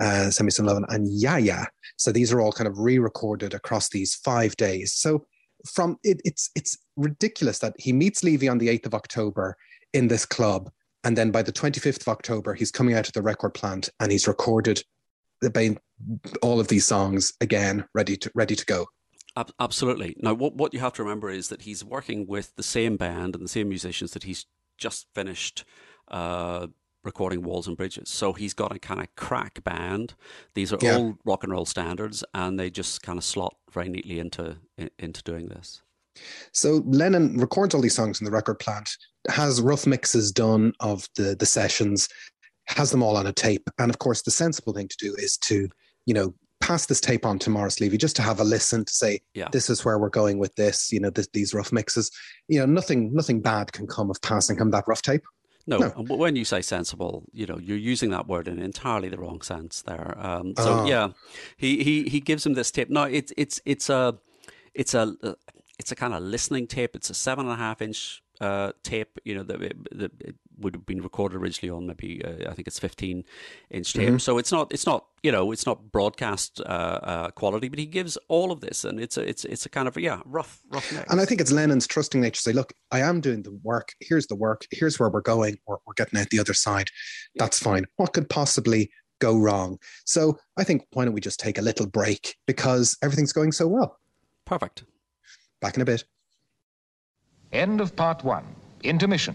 uh, Send Me Some Love, and Ya Ya. So these are all kind of re-recorded across these five days. So from it, it's it's ridiculous that he meets Levy on the 8th of October in this club, and then by the 25th of October, he's coming out of the record plant and he's recorded all of these songs again, ready to ready to go. Ab- Absolutely. Now, what what you have to remember is that he's working with the same band and the same musicians that he's just finished uh, recording Walls and Bridges. So he's got a kind of crack band. These are Yeah. all rock and roll standards, and they just kind of slot very neatly into in, into doing this. So Lennon records all these songs in the record plant, has rough mixes done of the the sessions, has them all on a tape, and of course, the sensible thing to do is to, you know, pass this tape on to Morris Levy just to have a listen to say, Yeah. this is where we're going with this. You know, this, these rough mixes. You know, nothing nothing bad can come of passing him that rough tape. No, No. when you say sensible, you know you're using that word in entirely the wrong sense there. Um, so Ah. yeah, he, he he gives him this tape. No, it's it's it's a it's a it's a kind of listening tape. It's a seven and a half inch uh, tape. You know that that would have been recorded originally on maybe uh, I think it's fifteen inch tape. Mm-hmm. So it's not it's not you know it's not broadcast uh, uh, quality, but he gives all of this, and it's a it's it's a kind of yeah rough rough mix. And I think it's Lennon's trusting nature to say, look, I am doing the work. Here's the work. Here's where we're going. We're, we're getting out the other side. That's fine. What could possibly go wrong? So I think, why don't we just take a little break because everything's going so well? perfect. Back in a bit. End of part one. Intermission.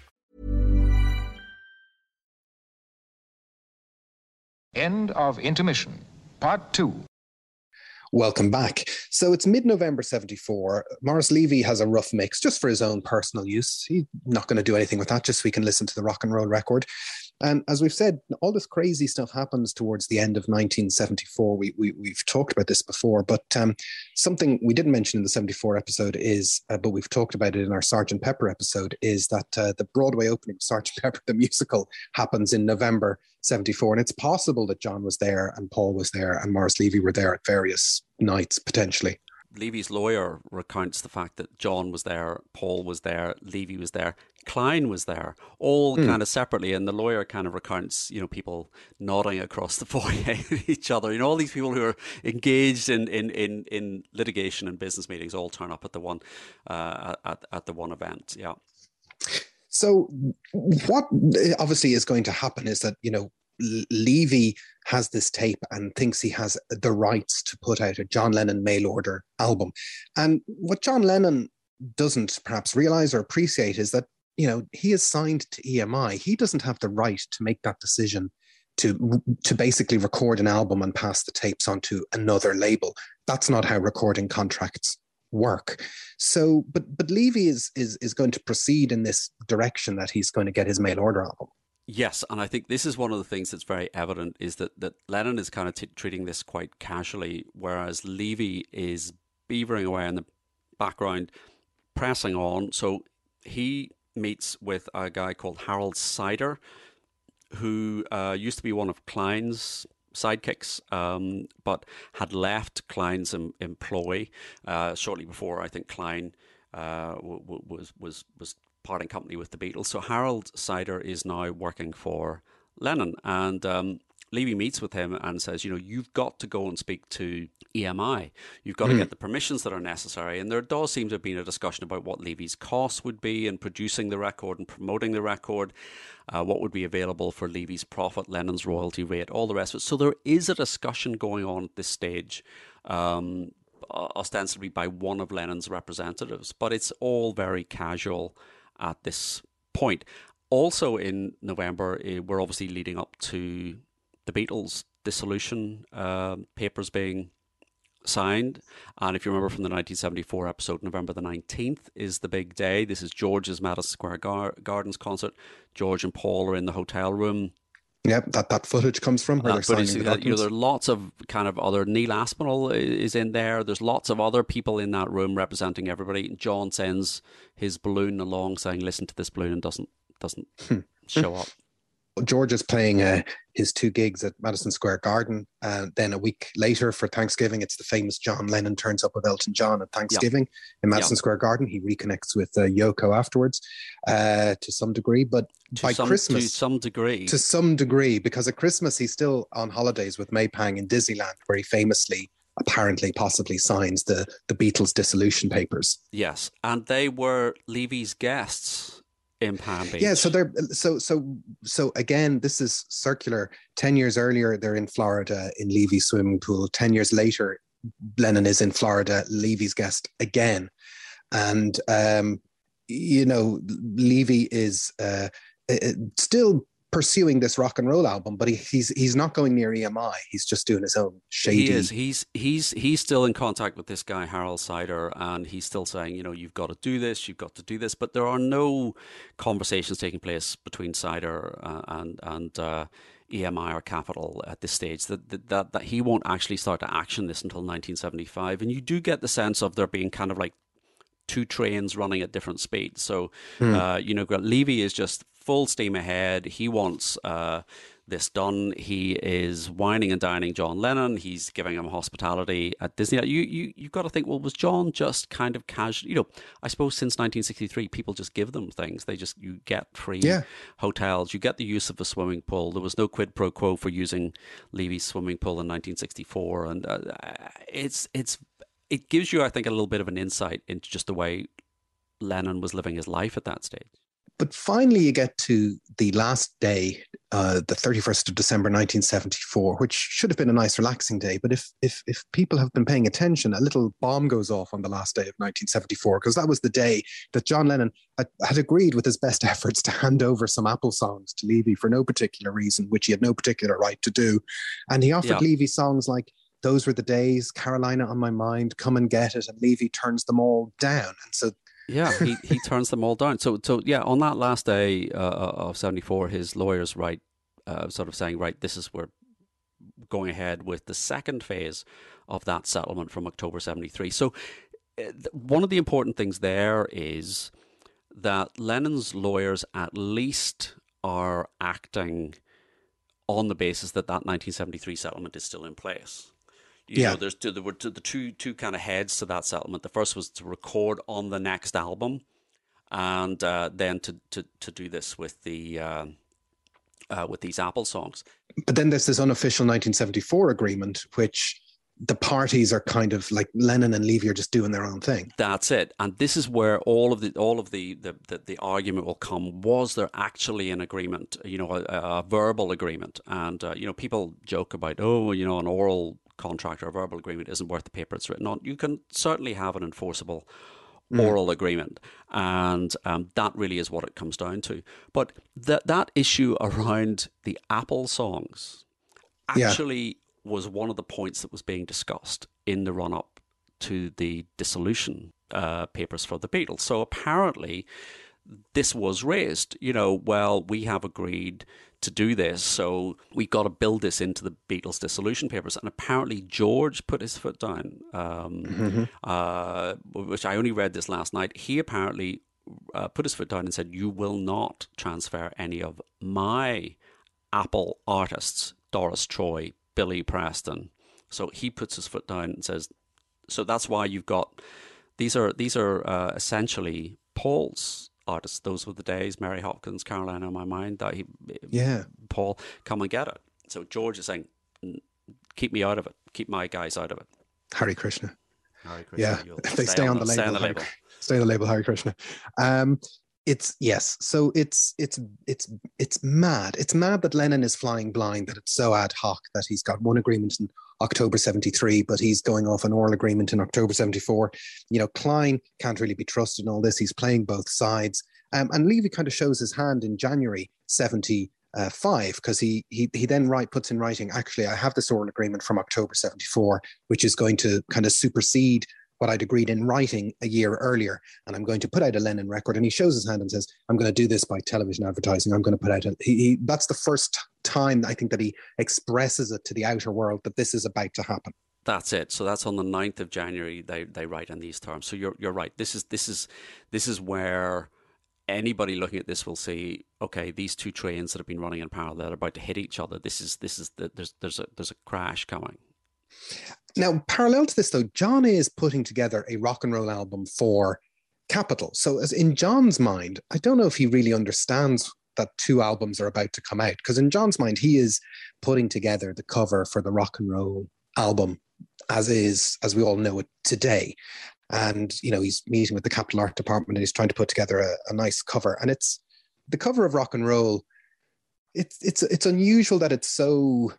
End of intermission. Part 2. Welcome back. So it's mid November 74. Morris Levy has a rough mix just for his own personal use. He's not going to do anything with that, just so he can listen to the rock and roll record. And as we've said, all this crazy stuff happens towards the end of 1974. We, we, have talked about this before, but um, something we didn't mention in the 74 episode is, uh, but we've talked about it in our Sergeant Pepper episode, is that uh, the Broadway opening of Sergeant Pepper, the musical, happens in November 74. And it's possible that John was there and Paul was there and Morris Levy were there at various nights potentially. Levy's lawyer recounts the fact that John was there, Paul was there, Levy was there, Klein was there, all mm. kind of separately. And the lawyer kind of recounts, you know, people nodding across the foyer at each other. You know, all these people who are engaged in, in, in, in litigation and business meetings all turn up at the one uh, at, at the one event. Yeah. So, what obviously is going to happen is that, you know, Levy has this tape and thinks he has the rights to put out a John Lennon mail order album. And what John Lennon doesn't perhaps realize or appreciate is that, you know, he is signed to EMI. He doesn't have the right to make that decision to to basically record an album and pass the tapes on to another label. That's not how recording contracts work. So, but but Levy is is is going to proceed in this direction that he's going to get his mail order album. Yes, and I think this is one of the things that's very evident is that that Lennon is kind of t- treating this quite casually, whereas Levy is beavering away in the background, pressing on. So he meets with a guy called Harold Seider, who uh, used to be one of Klein's sidekicks, um, but had left Klein's em- employ uh, shortly before. I think Klein uh, was was was parting company with the Beatles. So Harold Seider is now working for Lennon, and um, Levy meets with him and says, you know, you've got to go and speak to EMI. You've got mm. to get the permissions that are necessary. And there does seem to have been a discussion about what Levy's costs would be in producing the record and promoting the record, uh, what would be available for Levy's profit, Lennon's royalty rate, all the rest of it. So there is a discussion going on at this stage. Um, ostensibly by one of Lennon's representatives, but it's all very casual at this point. Also in November, eh, we're obviously leading up to the Beatles dissolution uh, papers being signed. And if you remember from the 1974 episode, November the 19th is the big day. This is George's Madison Square Gar- Gardens concert. George and Paul are in the hotel room. Yep, that, that footage comes from where that they're the that, you know, there are lots of kind of other Neil Aspinall is in there. There's lots of other people in that room representing everybody. John sends his balloon along, saying, "Listen to this balloon," and doesn't doesn't hmm. show up. George is playing uh, his two gigs at Madison Square Garden. And uh, then a week later for Thanksgiving, it's the famous John Lennon turns up with Elton John at Thanksgiving in Madison Square Garden. He reconnects with uh, Yoko afterwards uh, to some degree. But to by some, Christmas, to some degree, to some degree, because at Christmas he's still on holidays with May Pang in Disneyland, where he famously apparently possibly signs the the Beatles dissolution papers. Yes, and they were Levy's guests in Palm Beach. Yeah, so they're so so so again, this is circular. Ten years earlier, they're in Florida in Levy's swimming pool. Ten years later, Lennon is in Florida, Levy's guest again, and um, you know, Levy is uh, still pursuing this rock and roll album, but he, he's he's not going near EMI. He's just doing his own shady. He is. He's he's he's still in contact with this guy Harold Seider, and he's still saying, you know, you've got to do this, you've got to do this. But there are no conversations taking place between Seider uh, and and. Uh, EMI or Capitol at this stage that, that that that he won't actually start to action this until 1975, and you do get the sense of there being kind of like two trains running at different speeds. So, mm. uh, you know, Levy is just full steam ahead. He wants uh, this done. He is wining and dining John Lennon. He's giving him hospitality at Disney. You you you've got to think, well, was John just kind of casual? You know, I suppose since 1963, people just give them things. They just you get free Yeah. hotels. You get the use of a swimming pool. There was no quid pro quo for using Levy's swimming pool in 1964, and uh, it's it's it gives you, I think, a little bit of an insight into just the way Lennon was living his life at that stage. But finally, you get to the last day, uh, the 31st of December 1974, which should have been a nice, relaxing day. But if, if, if people have been paying attention, a little bomb goes off on the last day of 1974, because that was the day that John Lennon had, had agreed with his best efforts to hand over some Apple songs to Levy for no particular reason, which he had no particular right to do. And he offered Yeah. Levy songs like Those Were the Days, Carolina on My Mind, Come and Get It. And Levy turns them all down. And so Yeah, he, he turns them all down. So so yeah, on that last day uh, of seventy four, his lawyers write, uh, sort of saying, right, this is we're going ahead with the second phase of that settlement from October seventy three. So uh, one of the important things there is that Lennon's lawyers at least are acting on the basis that that 1973 settlement is still in place. You Yeah. know, there's two, there were two, the two two kind of heads to that settlement. The first was to record on the next album, and uh, then to, to to do this with the uh, uh, with these Apple songs. but then there's this unofficial 1974 agreement, which the parties are kind of like Lennon and Levy are just doing their own thing. That's it, and this is where all of the all of the the, the, the argument will come. Was there actually an agreement? You know, a, a verbal agreement, and uh, you know, people joke about oh, you know, an oral contract or a verbal agreement isn't worth the paper it's written on. You can certainly have an enforceable oral agreement, and um, that really is what it comes down to. But that that issue around the Apple songs Yeah. actually was one of the points that was being discussed in the run up to the dissolution uh, papers for the Beatles. So apparently, this was raised. You know, well, we have agreed to do this, so we've got to build this into the Beatles dissolution papers. And apparently, George put his foot down, um, uh, which I only read this last night. He apparently uh, put his foot down and said, "You will not transfer any of my Apple artists, Doris Troy, Billy Preston." So he puts his foot down and says, "So that's why you've got these are these are uh, essentially Paul's artists. Those were the days. Mary Hopkins, Carolina on my mind. That he, Yeah. Paul, come and get it. So George is saying, keep me out of it. Keep my guys out of it. Hare Krishna. Hare Krishna, Yeah. you'll If they stay on the stay label, on the Hare- label. stay on the label Hare Krishna. Um, it's yes. So it's it's it's it's mad. It's mad that Lennon is flying blind. That it's so ad hoc that he's got one agreement in October '73, but he's going off an oral agreement in October '74. You know, Klein can't really be trusted in all this. He's playing both sides. Um, and Levy kind of shows his hand in January '75 because he he he then write puts in writing. Actually, I have this oral agreement from October '74, which is going to kind of supersede what I'd agreed in writing a year earlier, and I'm going to put out a Lennon record. And he shows his hand and says, "I'm going to do this by television advertising. I'm going to put out a." He, he, that's the first time I think that he expresses it to the outer world that this is about to happen. That's it. So that's on the 9th of January. They they write in these terms. So you're you're right. This is this is this is where anybody looking at this will see. Okay, these two trains that have been running in parallel are about to hit each other. This is this is the, there's there's a there's a crash coming. Now, parallel to this, though, John is putting together a rock and roll album for Capitol. So, as in John's mind, I don't know if he really understands that two albums are about to come out because in John's mind, he is putting together the cover for the rock and roll album as is, as we all know it today. And you know, he's meeting with the Capitol Art Department and he's trying to put together a, a nice cover. And it's the cover of rock and roll. It's it's it's unusual that it's so.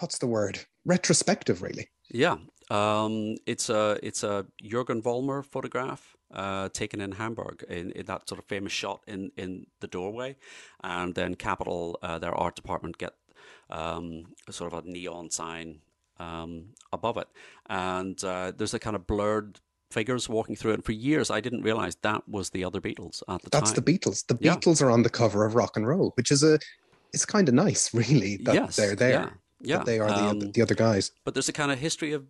What's the word? Retrospective, really. Yeah, um, it's a it's a Jürgen Vollmer photograph uh, taken in Hamburg in, in that sort of famous shot in, in the doorway, and then Capitol uh, their art department, get um, sort of a neon sign um, above it, and uh, there's a kind of blurred figures walking through it. And for years, I didn't realize that was the other Beatles at the time. That's time. the Beatles. The Yeah. Beatles are on the cover of Rock and Roll, which is a it's kind of nice, really, that Yes, they're there. yeah, yeah. They are the, Um, other, the other guys. But there's a kind of history of,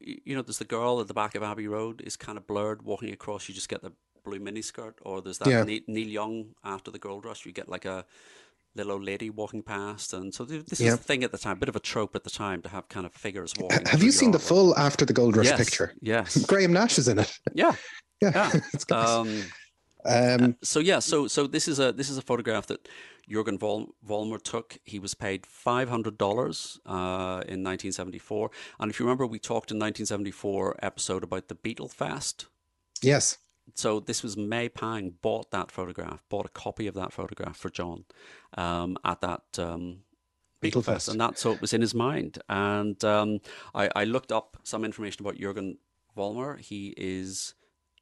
you know, there's the girl at the back of Abbey Road is kind of blurred walking across. You just get the blue miniskirt, or there's that Yeah. Ne- Neil Young after the Gold Rush. You get like a little old lady walking past, and so th- this Yeah. is the thing at the time, a bit of a trope at the time to have kind of figures walking. Have you seen the full After the Gold Rush Yes, picture? Yes. Graham Nash is in it. Yeah. Yeah, Yeah. Um, Um, so yeah, so so this is a this is a photograph that Jurgen Vol- Vollmer took. He was paid five hundred dollars uh, in 1974, and if you remember, we talked in 1974 episode about the Beatlefest. yes, So this was May Pang bought that photograph, bought a copy of that photograph for John um, at that um, Fest, and that's so it was in his mind. And um, I, I looked up some information about Jurgen Vollmer. He is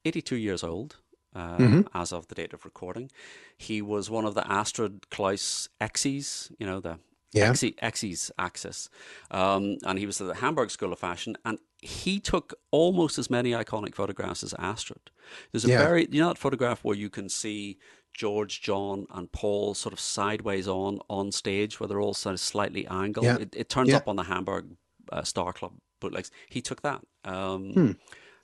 82 years old. Uh, Mm-hmm. As of the date of recording, he was one of the Astrid Klaus Exes, you know, the Yeah. Xe- X's axis. Um, and he was at the Hamburg School of Fashion, and he took almost as many iconic photographs as Astrid. There's a Yeah. very, you know, that photograph where you can see George, John, and Paul sort of sideways on on stage, where they're all sort of slightly angled. Yeah. It, it turns Yeah. up on the Hamburg uh, Star Club bootlegs. He took that. Um, Hmm.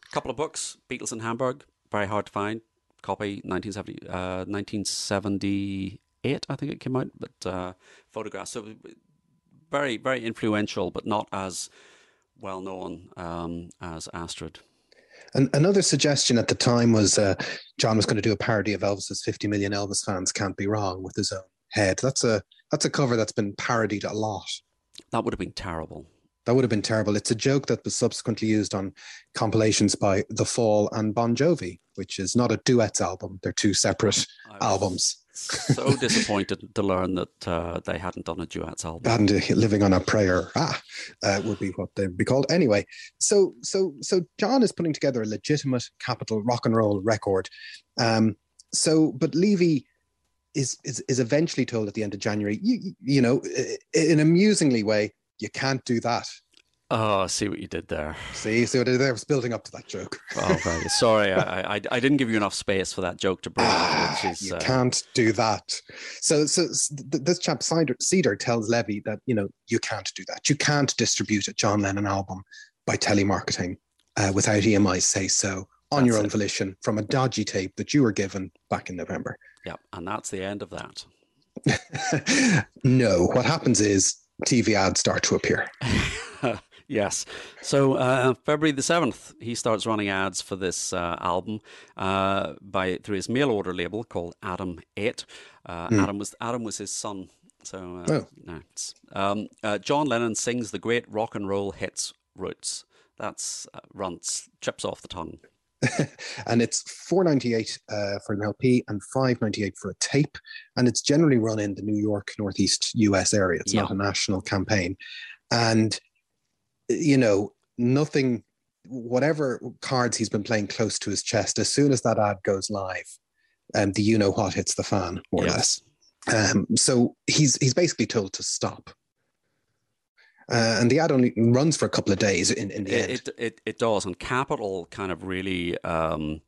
A couple of books, Beatles in Hamburg, very hard to find. Copy 1970, uh, 1978, I think it came out, but uh, photographs. So very, very influential, but not as well known um, as Astrid. And another suggestion at the time was uh, John was going to do a parody of Elvis's 50 million Elvis fans can't be wrong with his own head. That's a that's a cover that's been parodied a lot. That would have been terrible. That would have been terrible. It's a joke that was subsequently used on compilations by The Fall and Bon Jovi, which is not a duets album. They're two separate albums. So disappointed to learn that uh, they hadn't done a duets album. and uh, living on a prayer ah uh, would be what they'd be called anyway so so so john is putting together a legitimate capitol rock and roll record um so but levy is is, is eventually told at the end of january you, you know in an amusingly way you can't do that Oh, I see what you did there. see so there was building up to that joke Oh, very sorry. I, I, I didn't give you enough space for that joke to breathe, Ah, is you uh, can't do that. So, so this chap Seider, Seider tells Levy that you know you can't do that. You can't distribute a John Lennon album by telemarketing uh, without EMI's say so on your own it. volition from a dodgy tape that you were given back in November. yeah, and that's the end of that. no, what happens is TV ads start to appear. yes. So uh, February the seventh, he starts running ads for this uh, album uh, by through his mail order label called Adam Eight. Uh, Adam was Adam was his son. So uh, Oh. no, um, uh, John Lennon sings the great rock and roll hits "Roots." That's uh, runs chips off the tongue. and it's four ninety eight uh, for an LP and five ninety eight for a tape, and it's generally run in the New York Northeast U.S. area. It's not a national campaign, and you know nothing. Whatever cards he's been playing close to his chest, as soon as that ad goes live, um, the you know what hits the fan more or less. Um, so he's he's basically told to stop. Uh, and the ad only runs for a couple of days in, in the end. It, it it it does, and Capitol kind of really, um,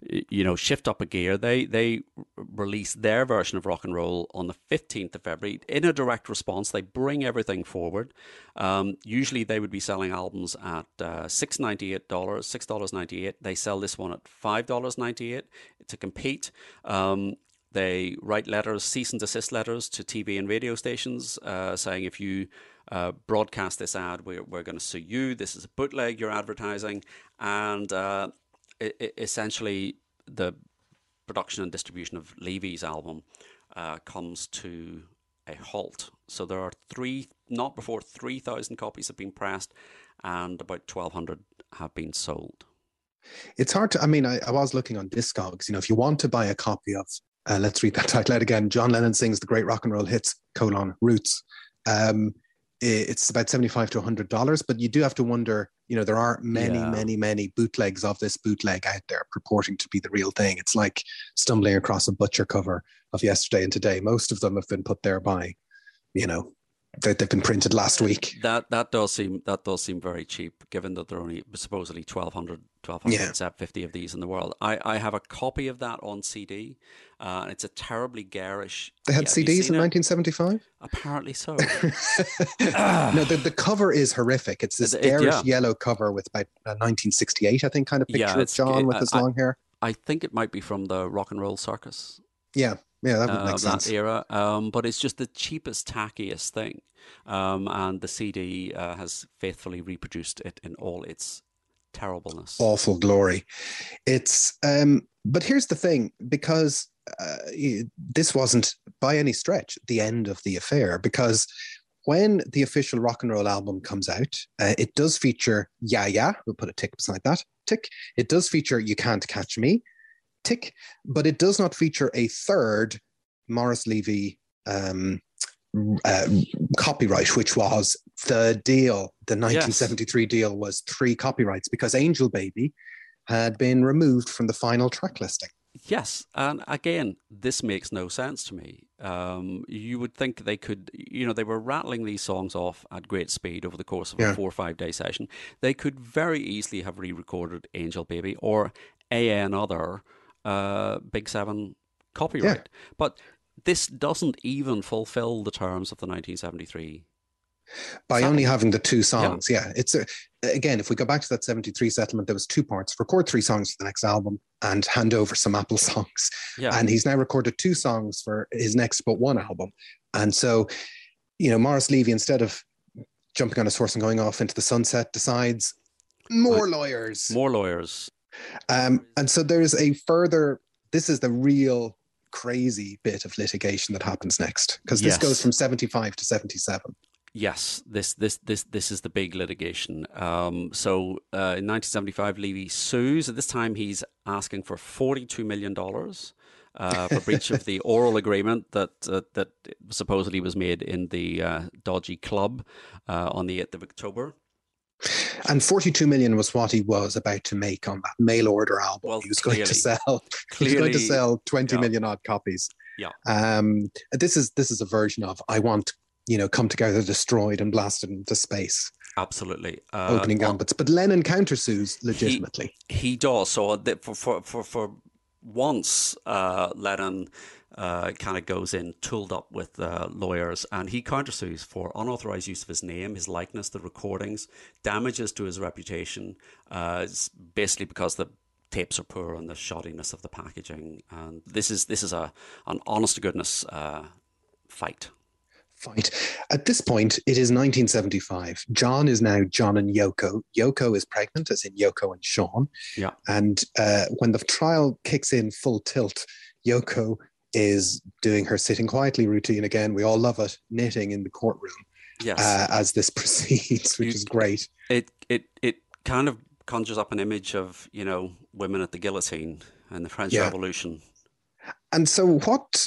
you know, shift up a gear. They they release their version of rock and roll on the fifteenth of February in a direct response. They bring everything forward. Um, usually, they would be selling albums at uh, six ninety eight dollars, six dollars ninety eight. They sell this one at five dollars ninety eight to compete. Um, they write letters, cease and desist letters to TV and radio stations uh, saying if you uh, broadcast this ad, we're, we're going to sue you. This is a bootleg you're advertising. And uh, i i essentially, the production and distribution of Levy's album uh, comes to a halt. So there are three, not before 3,000 copies have been pressed, and about 1,200 have been sold. it's hard to i mean I, I was looking on discogs you know if you want to buy a copy of uh, let's read that title out again john lennon sings the great rock and roll hits colon roots um it's about 75 to 100 dollars but you do have to wonder you know there are many Yeah. many many bootlegs of this bootleg out there purporting to be the real thing it's like stumbling across a butcher cover of yesterday and today most of them have been put there by you know they, they've been printed last week That that does seem that does seem very cheap, given that there are only supposedly 1,200, 1,200 Yeah. 50 of these in the world. I, I have a copy of that on CD. Uh, it's a terribly garish. they had you cds in 1975 Apparently so. no, the, the cover is horrific. It's this It- garish yeah. yellow cover with about 1968, I think, kind of picture Yeah, of John it- with his I- long hair. I think it might be from the Rock and Roll Circus. Yeah, Yeah, that would uh, make that era. Um, but it's just the cheapest, tackiest thing. Um, and the CD uh, has faithfully reproduced it in all its terribleness. awful glory. It's um but here's the thing because uh, this wasn't by any stretch the end of the affair because when the official rock and roll album comes out, uh, it does feature Ya Ya. We'll put a tick beside that. Tick. It does feature You Can't Catch Me. Tick. But it does not feature a third Morris Levy um, uh, copyright, which was the deal. The 1973 deal was three copyrights because Angel Baby had been removed from the final track listing. Yes, and again, this makes no sense to me. Um, you would think they could, you know, they were rattling these songs off at great speed over the course of Yeah. a four or five day session. They could very easily have re-recorded "Angel Baby" or a another uh, Big Seven copyright, Yeah. but this doesn't even fulfill the terms of the 1973. by only having the two songs. Yeah, it's a, again, if we go back to that 73 settlement, there was two parts, record three songs for the next album and hand over some Apple songs. Yeah, And he's now recorded two songs for his next but one album. And so, you know, Morris Levy, instead of jumping on his horse and going off into the sunset, decides more lawyers. more lawyers. Um, and so there's a further, this is the real crazy bit of litigation that happens next because this Yes. goes from 75 to 77. Yes, this this this this is the big litigation. Um, so uh, in 1975, Levy sues. At this time, he's asking for 42 million dollars uh, for breach of the oral agreement that uh, that supposedly was made in the uh, dodgy club uh, on the 8th of October. And 42 million was what he was about to make on that mail order album. Well, he was going to clearly- sell he was going to sell twenty yeah. million odd copies. Yeah. Um this is this is a version of I want, you know, come together destroyed and blasted into space. Absolutely. Uh, opening gambits. But Lennon countersues legitimately. He does. So for for for, for once, uh, Lennon uh, kind of goes in tooled up with uh, lawyers, and he countersues for unauthorized use of his name, his likeness, the recordings, damages to his reputation. Uh, it's basically because the tapes are poor and the shoddiness of the packaging. And this is this is a an honest to goodness uh, fight. Fight. At this point, it is 1975. John is now John and Yoko. Yoko is pregnant, as in Yoko and Sean. Yeah. And uh, when the trial kicks in full tilt, Yoko is doing her sitting quietly routine again. We all love it, knitting in the courtroom Yes. uh, as this proceeds, which You- is great. it it it kind of conjures up an image of you know women at the guillotine and the French Yeah. Revolution. And so, what?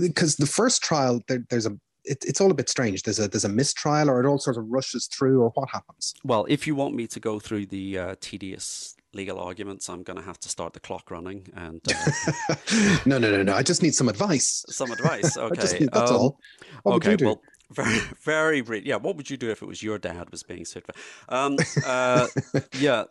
Because the first trial, there, there's a. It, it's all a bit strange. There's a there's a mistrial, or it all sort of rushes through, or what happens? Well, if you want me to go through the uh, tedious legal arguments, I'm going to have to start the clock running and uh, no, no, no, no. I just need some advice. some advice. I just Okay, need, that's um, all. What okay, would you do? well, very, very brief. Yeah, what would you do if it was your dad was being sued? For? Um, uh, yeah.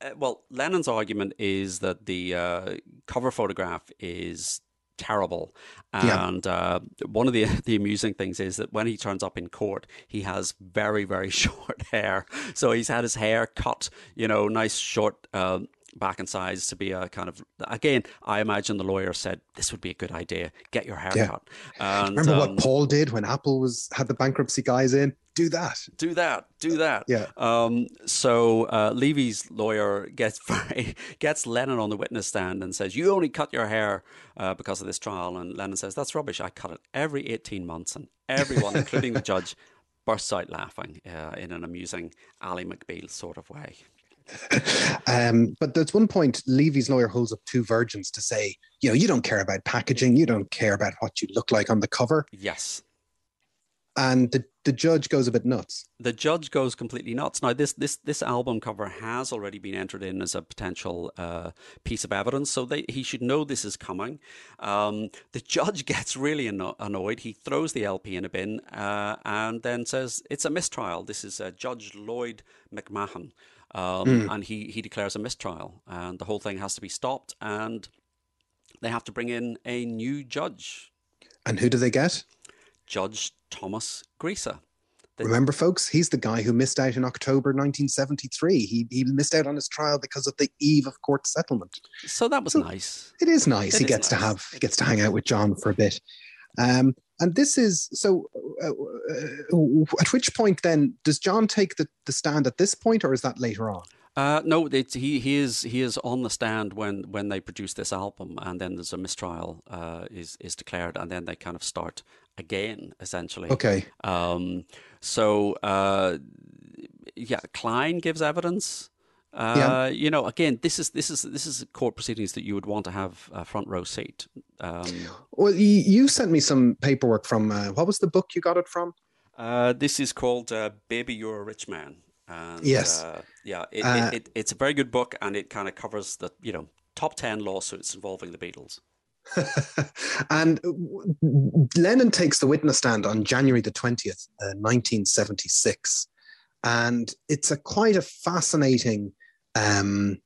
Uh, well, Lennon's argument is that the uh, cover photograph is terrible, Yeah. and uh, one of the the amusing things is that when he turns up in court, he has very very short hair. So he's had his hair cut, you know, nice short. Um, back in size to be a kind of again i imagine the lawyer said this would be a good idea get your hair Yeah. cut and Remember um, what Paul did when Apple was had the bankruptcy guys in? Do that. do that, do that. Yeah. Um, so uh, Levy's lawyer gets very, gets Lennon on the witness stand and says, "You only cut your hair uh, because of this trial." And Lennon says, "That's rubbish. I cut it every eighteen months." And everyone, including the judge, bursts out laughing uh, in an amusing Ally McBeal sort of way. Um, but there's one point Levy's lawyer holds up two virgins to say, you know, you don't care about packaging, you don't care about what you look like on the cover. Yes. And the, the judge goes a bit nuts. the judge goes completely nuts. Now, this this this album cover has already been entered in as a potential uh, piece of evidence, so they, he should know this is coming. Um, the judge gets really anno- annoyed. He throws the LP in a bin uh, and then says it's a mistrial. This is uh, Judge Lloyd McMahon, um, and he he declares a mistrial, and the whole thing has to be stopped, and they have to bring in a new judge, And who do they get? Judge Thomas Griesa. Remember, folks, he's the guy who missed out in October 1973. He, he missed out on his trial because of the eve of court settlement. So that was So- nice. It is nice. It he is gets to have he gets to hang out with John for a bit. Um, and this is so. Uh, uh, at which point then does John take the, the stand at this point, or is that later on? Uh, no, it's, he he is he is on the stand when, when they produce this album, and then there's a mistrial uh, is is declared, and then they kind of start again, essentially. Okay. Um, so uh, yeah, Klein gives evidence. Uh, Yeah. You know, again, this is this is this is court proceedings that you would want to have a front row seat. Um, Well, you, sent me some paperwork from uh, what was the book you got it from? uh, this is called uh, "Baby, You're a Rich Man." And, Yes. Uh, yeah, it, Uh, it, it, it's a very good book, and it kind of covers the you know top ten lawsuits involving the Beatles. and w- Lennon takes the witness stand on January the 20th, uh, 1976. And it's a quite a fascinating um,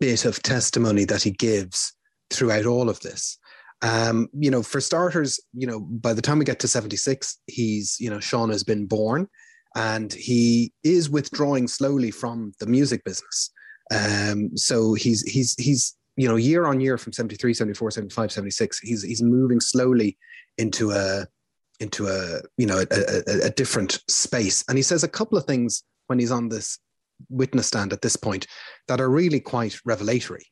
bit of testimony that he gives throughout all of this. Um, you know, for starters, you know, by the time we get to 76, he's, you know, Sean has been born and he is withdrawing slowly from the music business. Um, so he's, he's, he's, you know, year on year from 73, 74, 75, 76, he's, he's moving slowly into a, into a, you know, a, a, a different space. And he says a couple of things when he's on this witness stand at this point that are really quite revelatory.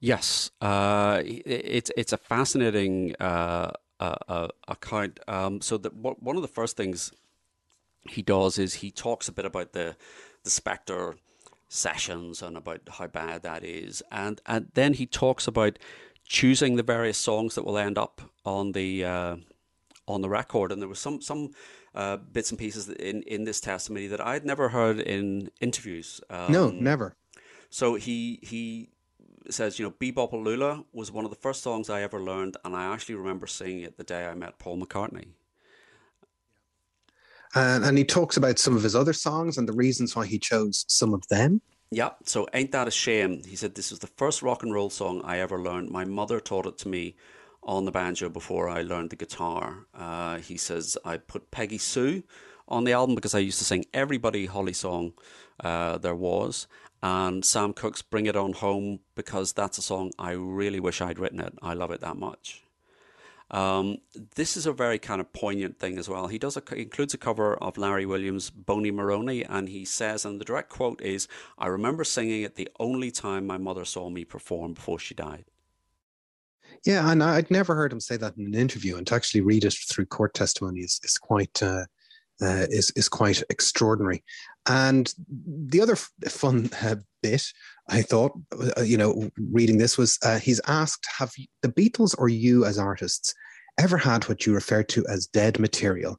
Yes, uh, it's it's a fascinating uh, uh, account. Um, so that one of the first things he does is he talks a bit about the the Spector sessions and about how bad that is, and and then he talks about choosing the various songs that will end up on the uh, on the record. And there was some some uh, bits and pieces in in this testimony that I had never heard in interviews. Um, no, never. so he he says, you know, Bebop Lula was one of the first songs I ever learned, and I actually remember singing it the day I met Paul McCartney. And, and he talks about some of his other songs and the reasons why he chose some of them. Yeah, so ain't that a shame? He said this was the first rock and roll song I ever learned. My mother taught it to me on the banjo before I learned the guitar. Uh, he says I put Peggy Sue on the album because I used to sing everybody Holly song uh, there was, and Sam Cooke's "Bring It On Home" because that's a song I really wish I'd written it. I love it that much. Um, this is a very kind of poignant thing as well. He does a, includes a cover of Larry Williams' "Bony Moronie," and he says, and the direct quote is, "I remember singing it the only time my mother saw me perform before she died." Yeah, and I'd never heard him say that in an interview, and to actually read it through court testimony is, is quite uh, uh, is is quite extraordinary. And the other fun uh, bit I thought, uh, you know, reading this was uh, he's asked, "Have the Beatles or you as artists ever had what you refer to as dead material?"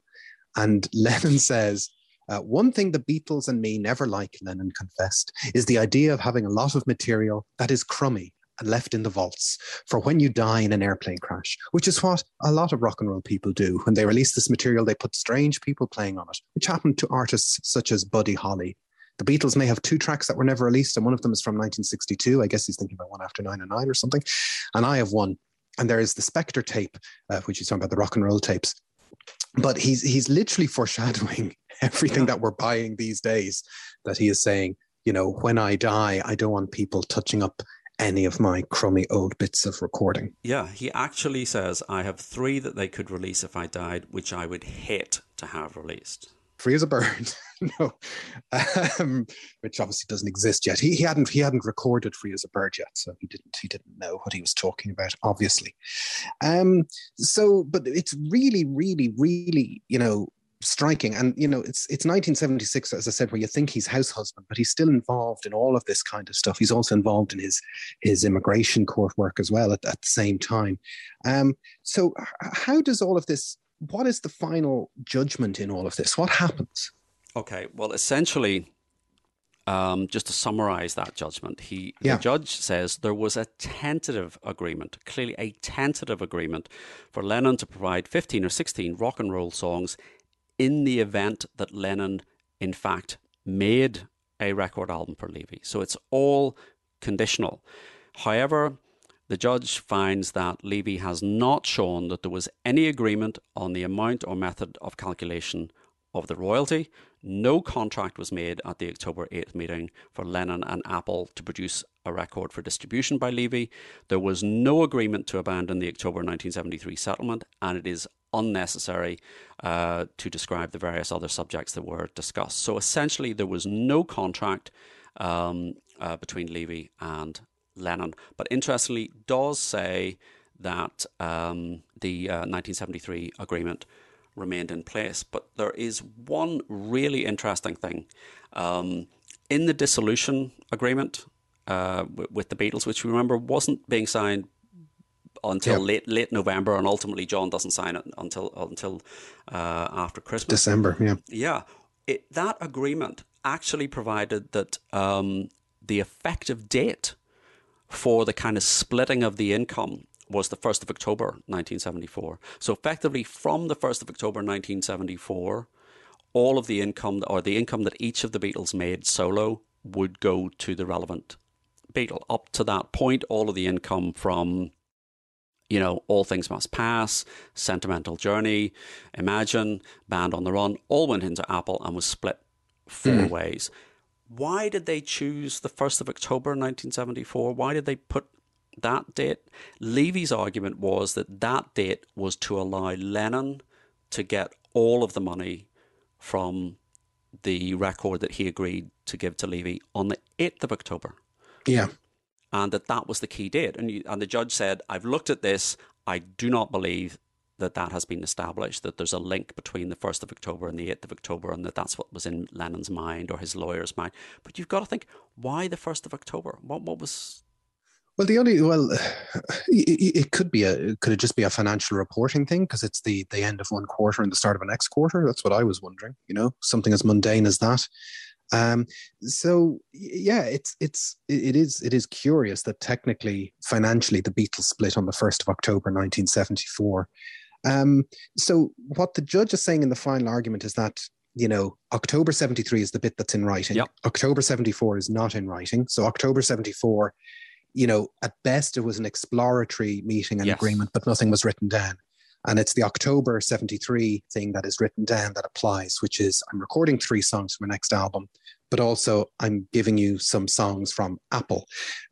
And Lennon says. Uh, one thing the Beatles and me never like, Lennon confessed, is the idea of having a lot of material that is crummy and left in the vaults for when you die in an airplane crash, which is what a lot of rock and roll people do. When they release this material, they put strange people playing on it, which happened to artists such as Buddy Holly. The Beatles may have two tracks that were never released, and one of them is from 1962. I guess he's thinking about one after nine and nine or something. And I have one. And there is the Spector tape, uh, which he's talking about the rock and roll tapes. But he's he's literally foreshadowing everything that we're buying these days. That he is saying, you know, when I die, I don't want people touching up any of my crummy old bits of recording. Yeah, he actually says, "I have three that they could release if I died, which I would hate to have released." Free as a bird, no, um, which obviously doesn't exist yet. He, he hadn't he hadn't recorded Free as a Bird yet, so he didn't he didn't know what he was talking about. Obviously, um, so but it's really, really, really, you know, striking. And you know, it's it's 1976, as I said, where you think he's house husband, but he's still involved in all of this kind of stuff. He's also involved in his his immigration court work as well at, at the same time. Um, so, how does all of this? What is the final judgment in all of this? What happens? Okay, well, essentially, um, just to summarize that judgment, he Yeah. the judge says there was a tentative agreement, clearly a tentative agreement, for Lennon to provide 15 or 16 rock and roll songs in the event that Lennon, in fact, made a record album for Levy. So it's all conditional. However, the judge finds that Levy has not shown that there was any agreement on the amount or method of calculation of the royalty. No contract was made at the October 8th meeting for Lennon and Apple to produce a record for distribution by Levy. There was no agreement to abandon the October 1973 settlement, and it is unnecessary uh, to describe the various other subjects that were discussed. So essentially, there was no contract um, uh, between Levy and Lennon. But interestingly, does say that um, the uh, 1973 agreement remained in place. But there is one really interesting thing. Um, in the dissolution agreement uh, with the Beatles, which we remember wasn't being signed until late late November, and ultimately John doesn't sign it until until uh, after Christmas. December, yeah, yeah. It, that agreement actually provided that um, the effective date for the kind of splitting of the income was the 1st of October 1974. So effectively, from the 1st of October 1974, all of the income or the income that each of the Beatles made solo would go to the relevant Beatle. Up to that point, all of the income from you know, All Things Must Pass, Sentimental Journey, Imagine, Band on the Run, all went into Apple and was split four mm. ways. Why did they choose the 1st of October 1974? Why did they put that date. Levy's argument was that that date was to allow Lennon to get all of the money from the record that he agreed to give to Levy on the 8th of October. Yeah. And that that was the key date. And, you, and the judge said, I've looked at this. I do not believe that that has been established, that there's a link between the 1st of October and the 8th of October, and that that's what was in Lennon's mind or his lawyer's mind. But you've got to think, why the 1st of October? What, what was well, the only well, it could be a could it just be a financial reporting thing because it's the the end of one quarter and the start of a next quarter. That's what I was wondering. You know, something as mundane as that. Um, so yeah, it's it's it is it is curious that technically financially the Beatles split on the first of October, nineteen seventy four. Um, so what the judge is saying in the final argument is that you know October seventy three is the bit that's in writing. Yep. October seventy four is not in writing. So October seventy four you know, at best it was an exploratory meeting and yes. agreement, but nothing was written down. And it's the October 73 thing that is written down that applies, which is I'm recording three songs for my next album, but also I'm giving you some songs from Apple.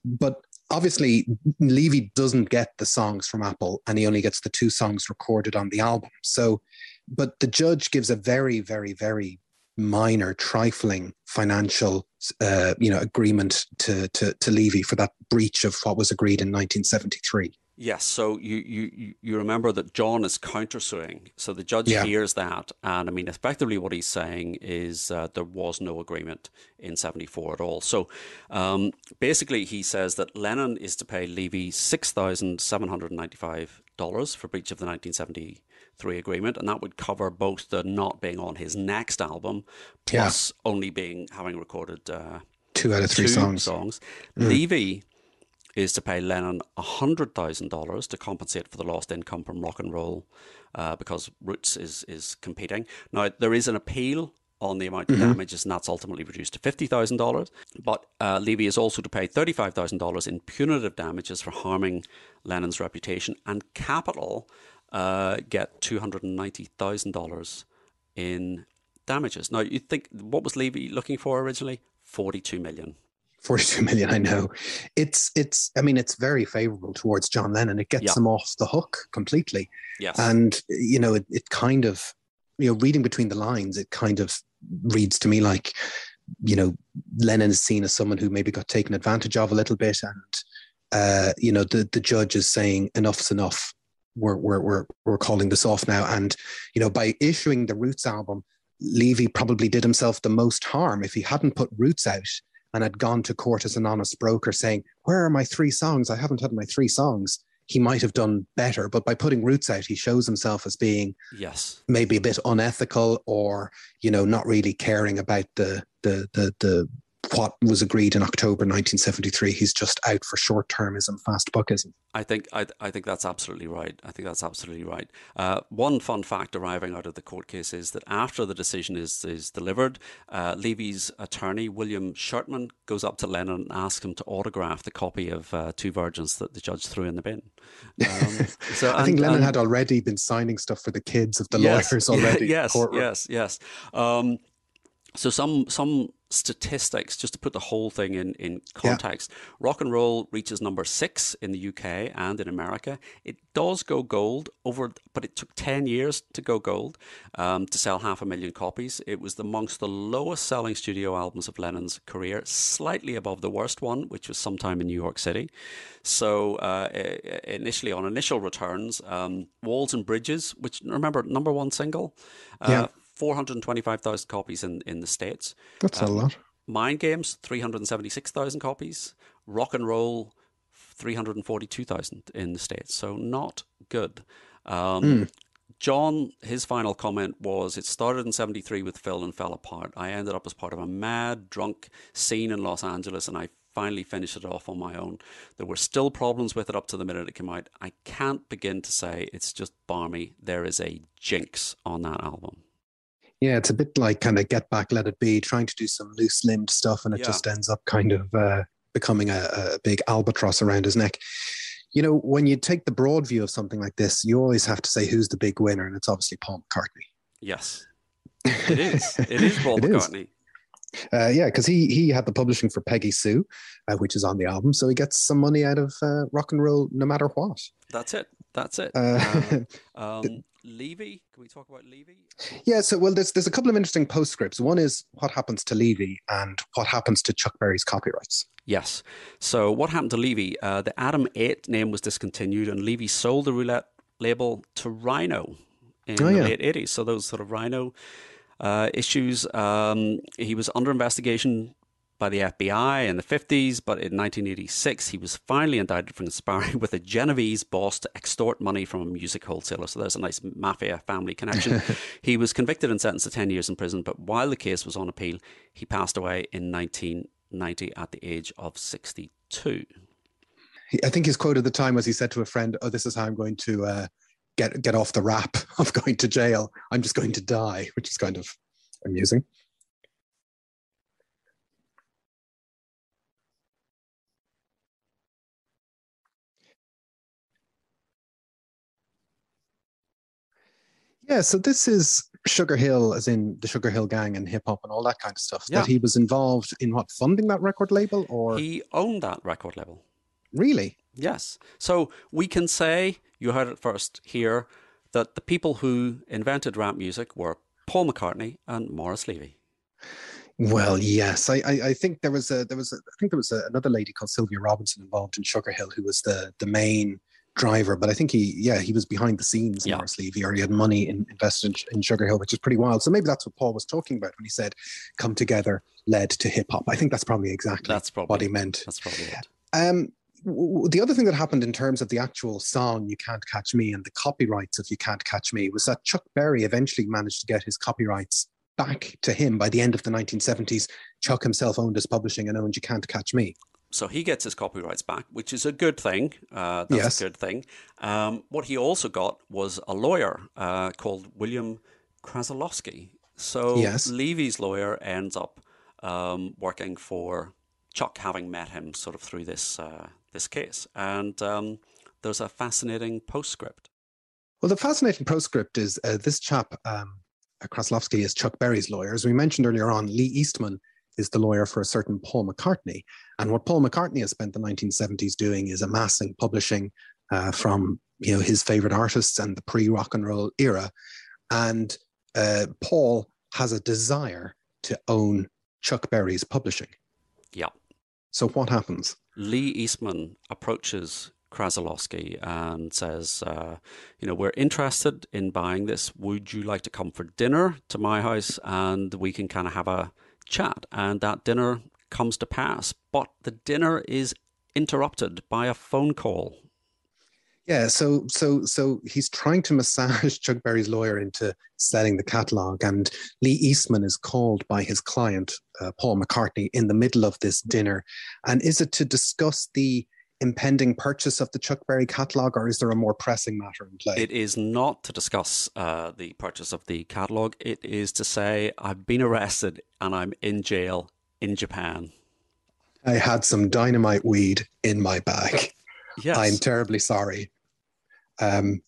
But obviously, Levy doesn't get the songs from Apple and he only gets the two songs recorded on the album. So, but the judge gives a very, very, very minor, trifling financial, uh, you know, agreement to, to to Levy for that breach of what was agreed in 1973. Yes, so you, you, you remember that John is countersuing. So the judge yeah. hears that. And I mean, effectively, what he's saying is uh, there was no agreement in 74 at all. So um, basically, he says that Lennon is to pay Levy $6,795 for breach of the 1973 agreement, and that would cover both the not being on his next album, plus yeah. only being having recorded uh, two out of three songs. songs. Mm. Levy is to pay Lennon hundred thousand dollars to compensate for the lost income from rock and roll, uh, because Roots is is competing. Now there is an appeal on the amount of mm-hmm. damages, and that's ultimately reduced to fifty thousand dollars. But uh, Levy is also to pay thirty-five thousand dollars in punitive damages for harming Lennon's reputation, and Capitol uh, get $290,000 in damages. Now, you think, what was Levy looking for originally? 42 million. 42 million, I know. It's, it's, I mean, it's very favorable towards John Lennon. It gets yeah. him off the hook completely. Yes. And, you know, it, it kind of, you know, reading between the lines, it kind of reads to me like, you know, Lennon is seen as someone who maybe got taken advantage of a little bit. And, uh, you know, the, the judge is saying enough's enough we're, we're, we're, we're calling this off now. And, you know, by issuing the Roots album, Levy probably did himself the most harm if he hadn't put Roots out and had gone to court as an honest broker saying, Where are my three songs? I haven't had my three songs. He might have done better, but by putting Roots out, he shows himself as being yes maybe a bit unethical or you know not really caring about the the the the what was agreed in October 1973. He's just out for short termism, fast buckism. I think I, I think that's absolutely right. I think that's absolutely right. Uh, one fun fact arriving out of the court case is that after the decision is is delivered, uh, Levy's attorney William Shertman goes up to Lennon and asks him to autograph the copy of uh, Two Virgins that the judge threw in the bin. Um, so I think Lennon and, had already been signing stuff for the kids of the yes, lawyers already. yes, yes, yes. Um, so some some statistics, just to put the whole thing in, in context, yeah. rock and roll reaches number six in the UK and in America. It does go gold over, but it took 10 years to go gold um, to sell half a million copies. It was amongst the lowest selling studio albums of Lennon's career, slightly above the worst one, which was Some Time in New York City. So uh, initially, on initial returns, um, Walls and Bridges, which remember, number one single, uh, yeah. 425,000 copies in, in the States. That's um, a lot. Mind Games, 376,000 copies. Rock and Roll, 342,000 in the States. So not good. Um, mm. John, his final comment was It started in 73 with Phil and fell apart. I ended up as part of a mad, drunk scene in Los Angeles and I finally finished it off on my own. There were still problems with it up to the minute it came out. I can't begin to say it's just barmy. There is a jinx on that album. Yeah, it's a bit like kind of Get Back, Let It Be, trying to do some loose limbed stuff, and it yeah. just ends up kind of uh, becoming a, a big albatross around his neck. You know, when you take the broad view of something like this, you always have to say who's the big winner, and it's obviously Paul McCartney. Yes, it is. it is Paul it McCartney. Is. Uh, yeah, because he he had the publishing for Peggy Sue, uh, which is on the album, so he gets some money out of uh, rock and roll no matter what. That's it. That's it. Uh, um, Levy. Can we talk about Levy? Yeah. So, well, there's there's a couple of interesting postscripts. One is what happens to Levy and what happens to Chuck Berry's copyrights. Yes. So, what happened to Levy? Uh, the Adam VIII name was discontinued, and Levy sold the roulette label to Rhino in oh, the late '80s. So, those sort of Rhino uh, issues. Um, he was under investigation by the FBI in the 50s, but in 1986 he was finally indicted for conspiring with a Genovese boss to extort money from a music wholesaler. So there's a nice mafia family connection. he was convicted and sentenced to 10 years in prison, but while the case was on appeal, he passed away in 1990 at the age of 62. I think his quote at the time was he said to a friend, "Oh, this is how I'm going to uh, get get off the rap of going to jail. I'm just going to die," which is kind of amusing. Yeah, so this is Sugar Hill, as in the Sugarhill Gang and hip hop and all that kind of stuff. Yeah. That he was involved in what funding that record label, or he owned that record label. Really? Yes. So we can say you heard it first here that the people who invented rap music were Paul McCartney and Morris Levy. Well, yes, I, I, I, think there was a there was a, I think there was a, another lady called Sylvia Robinson involved in Sugar Hill who was the the main driver, but I think he, yeah, he was behind the scenes, yeah. Morris Levy, or he had money in, invested in, in, Sugar Hill, which is pretty wild. So maybe that's what Paul was talking about when he said, come together led to hip hop. I think that's probably exactly that's probably, what he meant. That's probably it. Um, the other thing that happened in terms of the actual song "You Can't Catch Me" and the copyrights of "You Can't Catch Me" was that Chuck Berry eventually managed to get his copyrights back to him by the end of the 1970s. Chuck himself owned his publishing and owned "You Can't Catch Me." So he gets his copyrights back, which is a good thing. Uh, that's yes. a good thing. Um, what he also got was a lawyer uh, called William Krasilovsky. So yes. Levy's lawyer ends up um, working for Chuck, having met him sort of through this uh, this case. And um, there's a fascinating postscript. Well, the fascinating postscript is uh, this chap, um, Krasilovsky, is Chuck Berry's lawyer. As we mentioned earlier on, Lee Eastman is the lawyer for a certain Paul McCartney. And what Paul McCartney has spent the 1970s doing is amassing publishing uh, from you know his favorite artists and the pre-rock and roll era. And uh, Paul has a desire to own Chuck Berry's publishing. Yeah. So what happens? Lee Eastman approaches Krasilovsky and says, uh, you know, we're interested in buying this. Would you like to come for dinner to my house and we can kind of have a chat, and that dinner comes to pass. But the dinner is interrupted by a phone call. Yeah, so so so he's trying to massage Chuck Berry's lawyer into selling the catalog, and Lee Eastman is called by his client uh, Paul McCartney in the middle of this dinner, and is it to discuss the impending purchase of the Chuck Berry catalog, or is there a more pressing matter in play? It is not to discuss uh, the purchase of the catalog. It is to say I've been arrested and I'm in jail in Japan. I had some dynamite weed in my bag. Yes. I'm terribly sorry. Um,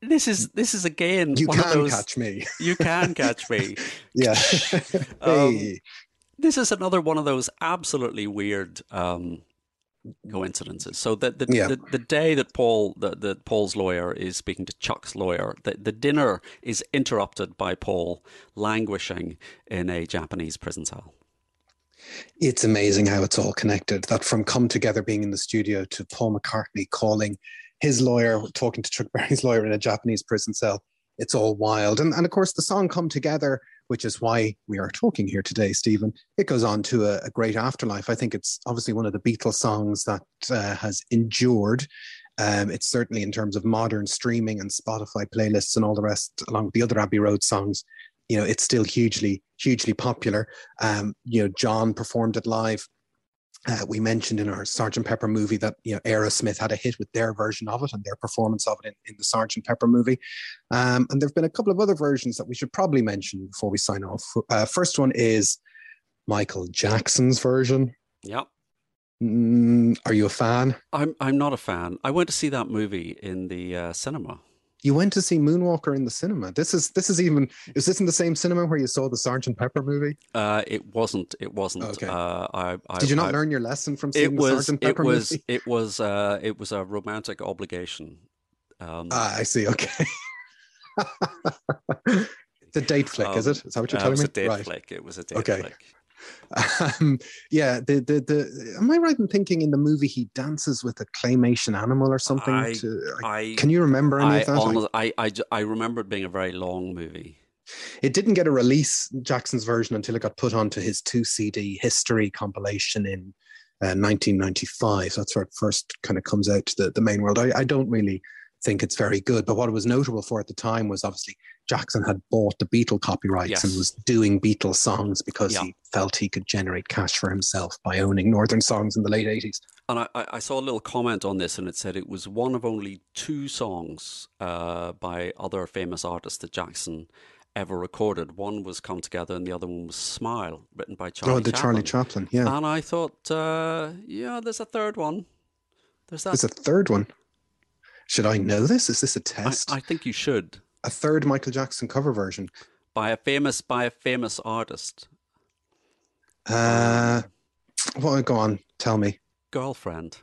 this is this is again. you one of can those- catch me. You can catch me. Yeah. Um, hey. this is another one of those absolutely weird um, coincidences. So the the, Yeah. the the day that Paul the, the Paul's lawyer is speaking to Chuck's lawyer, the, the dinner is interrupted by Paul languishing in a Japanese prison cell. It's amazing how it's all connected. That from Come Together being in the studio to Paul McCartney calling his lawyer, talking to Chuck Berry's lawyer in a Japanese prison cell. It's all wild. And, and of course, the song Come Together, which is why we are talking here today, Stephen, it goes on to a, a great afterlife. I think it's obviously one of the Beatles songs that uh, has endured. Um, it's certainly in terms of modern streaming and Spotify playlists and all the rest, along with the other Abbey Road songs, you know, it's still hugely, hugely popular. Um, you know, John performed it live. Uh, we mentioned in our Sergeant Pepper movie that you know Aerosmith had a hit with their version of it and their performance of it in, in the Sergeant Pepper movie. Um, and there have been a couple of other versions that we should probably mention before we sign off. Uh, first one is Michael Jackson's version. Yeah. Mm, are you a fan? I'm I'm not a fan. I went to see that movie in the uh, cinema. You went to see Moonwalker in the cinema. This is this is even is this in the same cinema where you saw the Sergeant Pepper movie? Uh, it wasn't. It wasn't. Okay. Uh, I, I, Did you not I- learn your lesson from seeing It the was. Sergeant It Pepper was. movie? It was. Uh, it was a romantic obligation. Um, Ah, I see. Okay. it's a date flick, is um, it? Is that what you're uh, telling it was me? a date right. flick. It was a date Okay. flick. Um, yeah. The, the the am I right in thinking in the movie he dances with a claymation animal or something? I- to, I. can you remember any I, of that? I- honest- I, I, I remember it being a very long movie. it didn't get a release, Jackson's version, until it got put onto his two CD history compilation in uh, 1995. That's where it first kind of comes out to the, the main world. I, I don't really think it's very good, but what it was notable for at the time was obviously Jackson had bought the Beatle copyrights Yes. and was doing Beatles songs because Yeah. he felt he could generate cash for himself by owning Northern songs in the late 80s. And I, I I saw a little comment on this, and it said it was one of only two songs uh, by other famous artists that Jackson ever recorded. One was "Come Together," and the other one was "Smile," written by Charlie. oh, the Charlie Chaplin. Chaplin. Yeah. And I thought, uh, yeah, there's a third one. There's that. There's a third one. Should I know this? Is this a test? I think you should a third Michael Jackson cover version. by a famous by a famous artist. Uh, well, go on. Tell me. Girlfriend.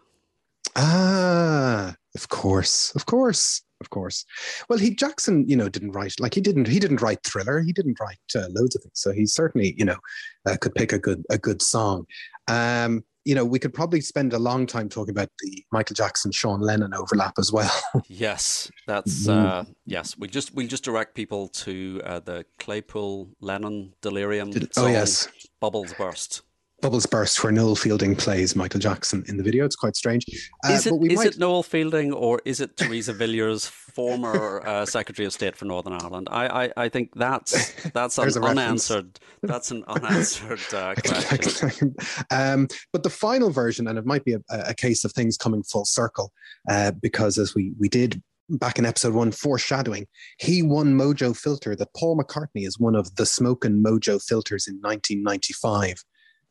Ah, of course, of course, of course. Well, he Jackson, you know, didn't write like he didn't he didn't write Thriller. He didn't write uh, loads of things. So he certainly, you know, uh, could pick a good a good song. Um, you know, we could probably spend a long time talking about the Michael Jackson Sean Lennon overlap as well. Yes, that's Mm. uh, yes. We just we'll just direct people to uh, the Claypool Lennon Delirium. Did- song, oh yes, Bubbles Burst. Bubbles Burst, where Noel Fielding plays Michael Jackson in the video. It's quite strange. Uh, Is it is might- it Noel Fielding or is it Theresa Villiers, former uh, Secretary of State for Northern Ireland? I I, I think that's that's an unanswered that's an unanswered uh, question. um, but the final version, and it might be a, a case of things coming full circle, uh, because as we we did back in episode one, foreshadowing, he won Mojo Filter. That Paul McCartney is one of the Smokin' Mojo filters in 1995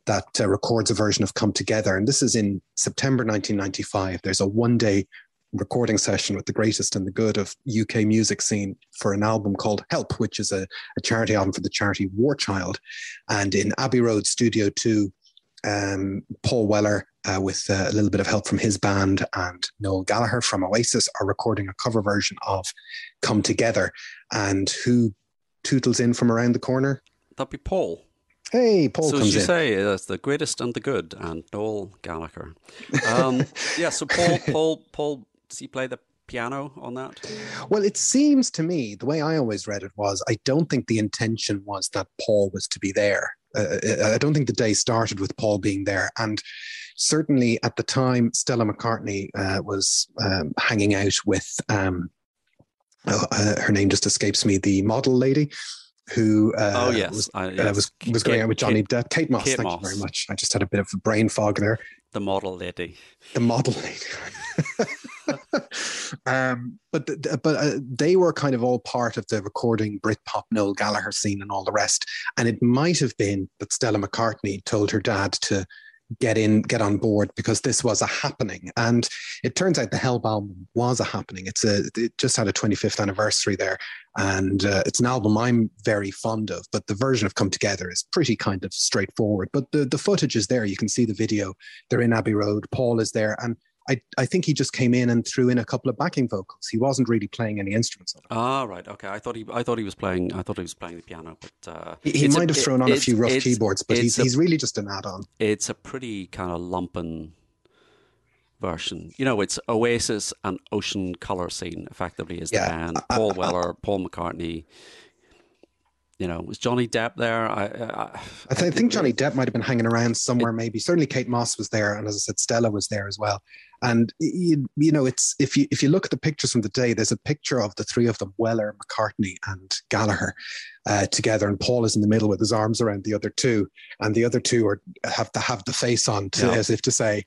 that uh, records a version of Come Together, and this is in September 1995. There's a one day recording session with the greatest and the good of UK music scene for an album called Help, which is a, a charity album for the charity War Child. And in Abbey Road Studio 2, um, Paul Weller, uh, with uh, a little bit of help from his band, and Noel Gallagher from Oasis are recording a cover version of Come Together. And who tootles in from around the corner? That'd be Paul. Hey, Paul so comes as you in. say, it's the greatest and the good, and Noel Gallagher. Um, yeah. So Paul, Paul, Paul, does he play the piano on that? Well, it seems to me the way I always read it was I don't think the intention was that Paul was to be there. Uh, I don't think the day started with Paul being there. And, certainly at the time, Stella McCartney uh, was um, hanging out with, um, oh, uh, her name just escapes me, the model lady who uh, oh yes, was, uh, yes. was, was going Kate, out with Johnny Kate, Depp. Kate Moss, Kate thank Moss. you very much. I just had a bit of a brain fog there. the model lady. The model lady. um, but the, but uh, they were kind of all part of the recording Britpop Noel Gallagher scene and all the rest. And it might have been that Stella McCartney told her dad to get in, get on board because this was a happening. And it turns out the Help album was a happening. It's a it just had a 25th anniversary there, and uh, it's an album I'm very fond of. But the version of Come Together is pretty kind of straightforward. But the the footage is there. You can see the video. They're in Abbey Road. Paul is there, and I, I think he just came in and threw in a couple of backing vocals. He wasn't really playing any instruments. Ah, right. Okay. I thought he I thought he was playing I thought he was playing the piano, but uh, he, he might a, have thrown on a few rough keyboards, but he's a, he's really just an add-on. It's a pretty kind of lumpen version. You know, it's Oasis and Ocean Colour Scene effectively is Yeah. the band. Paul Weller, Paul McCartney. You know, was Johnny Depp there? I, I, I, th- I think Johnny Depp might have been hanging around somewhere. maybe certainly Kate Moss was there, and as I said, Stella was there as well. And you, you know, it's if you if you look at the pictures from the day, there's a picture of the three of them: Weller, McCartney, and Gallagher uh, together, and Paul is in the middle with his arms around the other two, and the other two are have to have the face on to, Yeah. as if to say,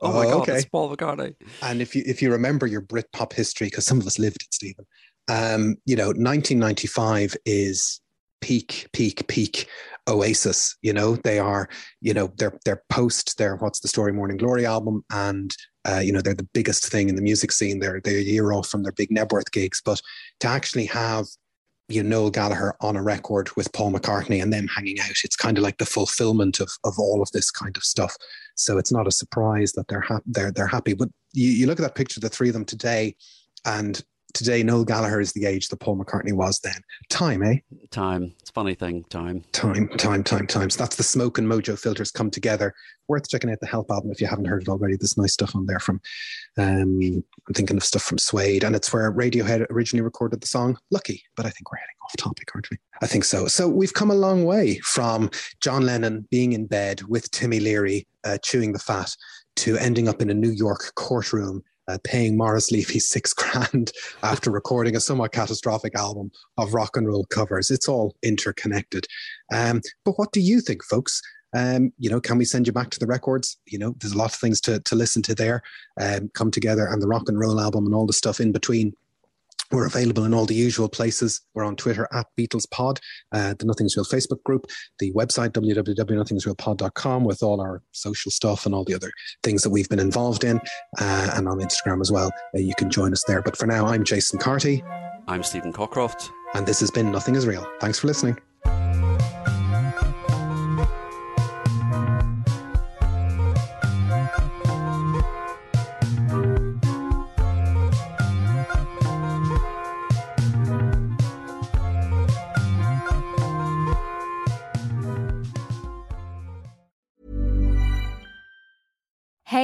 oh my Oh, god, okay. it's Paul McCartney. And if you if you remember your Brit pop history, because some of us lived it, Stephen, um, you know, 1995 is peak, peak, peak Oasis. You know, they are, you know, they're they're post their What's the Story Morning Glory album, and uh, you know they're the biggest thing in the music scene. They're they're a year off from their big Knebworth gigs, but to actually have you know Noel Gallagher on a record with Paul McCartney and them hanging out, it's kind of like the fulfillment of of all of this kind of stuff. So it's not a surprise that they're ha- they're they're happy. But you, you look at that picture, the three of them today, and today Noel Gallagher is the age that Paul McCartney was then. Time, eh? Time. It's a funny thing. Time. Time, time, time, time. So that's the Smokin' Mojo Filters come together. Worth checking out the Help album if you haven't heard it already. There's nice stuff on there from, um, I'm thinking of stuff from Suede, and it's where Radiohead originally recorded the song Lucky. But I think we're heading off topic, aren't we? I think so. So we've come a long way from John Lennon being in bed with Timmy Leary uh, chewing the fat to ending up in a New York courtroom. Uh, paying Morris Levy six grand after recording a somewhat catastrophic album of rock and roll covers. It's all interconnected. Um, but what do you think, folks? Um, you know, can we send you back to the records? You know, there's a lot of things to, to listen to there. Um, come together and the rock and roll album and all the stuff in between. We're available in all the usual places. We're on Twitter at Beatles Pod, uh, the Nothing's Real Facebook group, the website www.nothingsrealpod.com with all our social stuff and all the other things that we've been involved in, uh, and on Instagram as well. Uh, you can join us there. But for now, I'm Jason Carty, I'm Stephen Cockcroft. and this has been Nothing Is Real. Thanks for listening.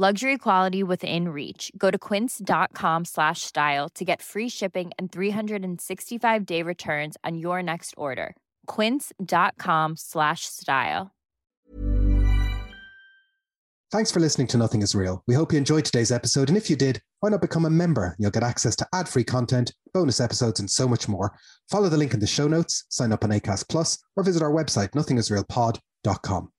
Luxury quality within reach. Go to quince.com slash style to get free shipping and 365 day returns on your next order. Quince.com slash style. Thanks for listening to Nothing Is Real. We hope you enjoyed today's episode, and if you did, why not become a member? You'll get access to ad-free content, bonus episodes, and so much more. Follow the link in the show notes, sign up on Acast Plus, or visit our website, nothingisrealpod.com.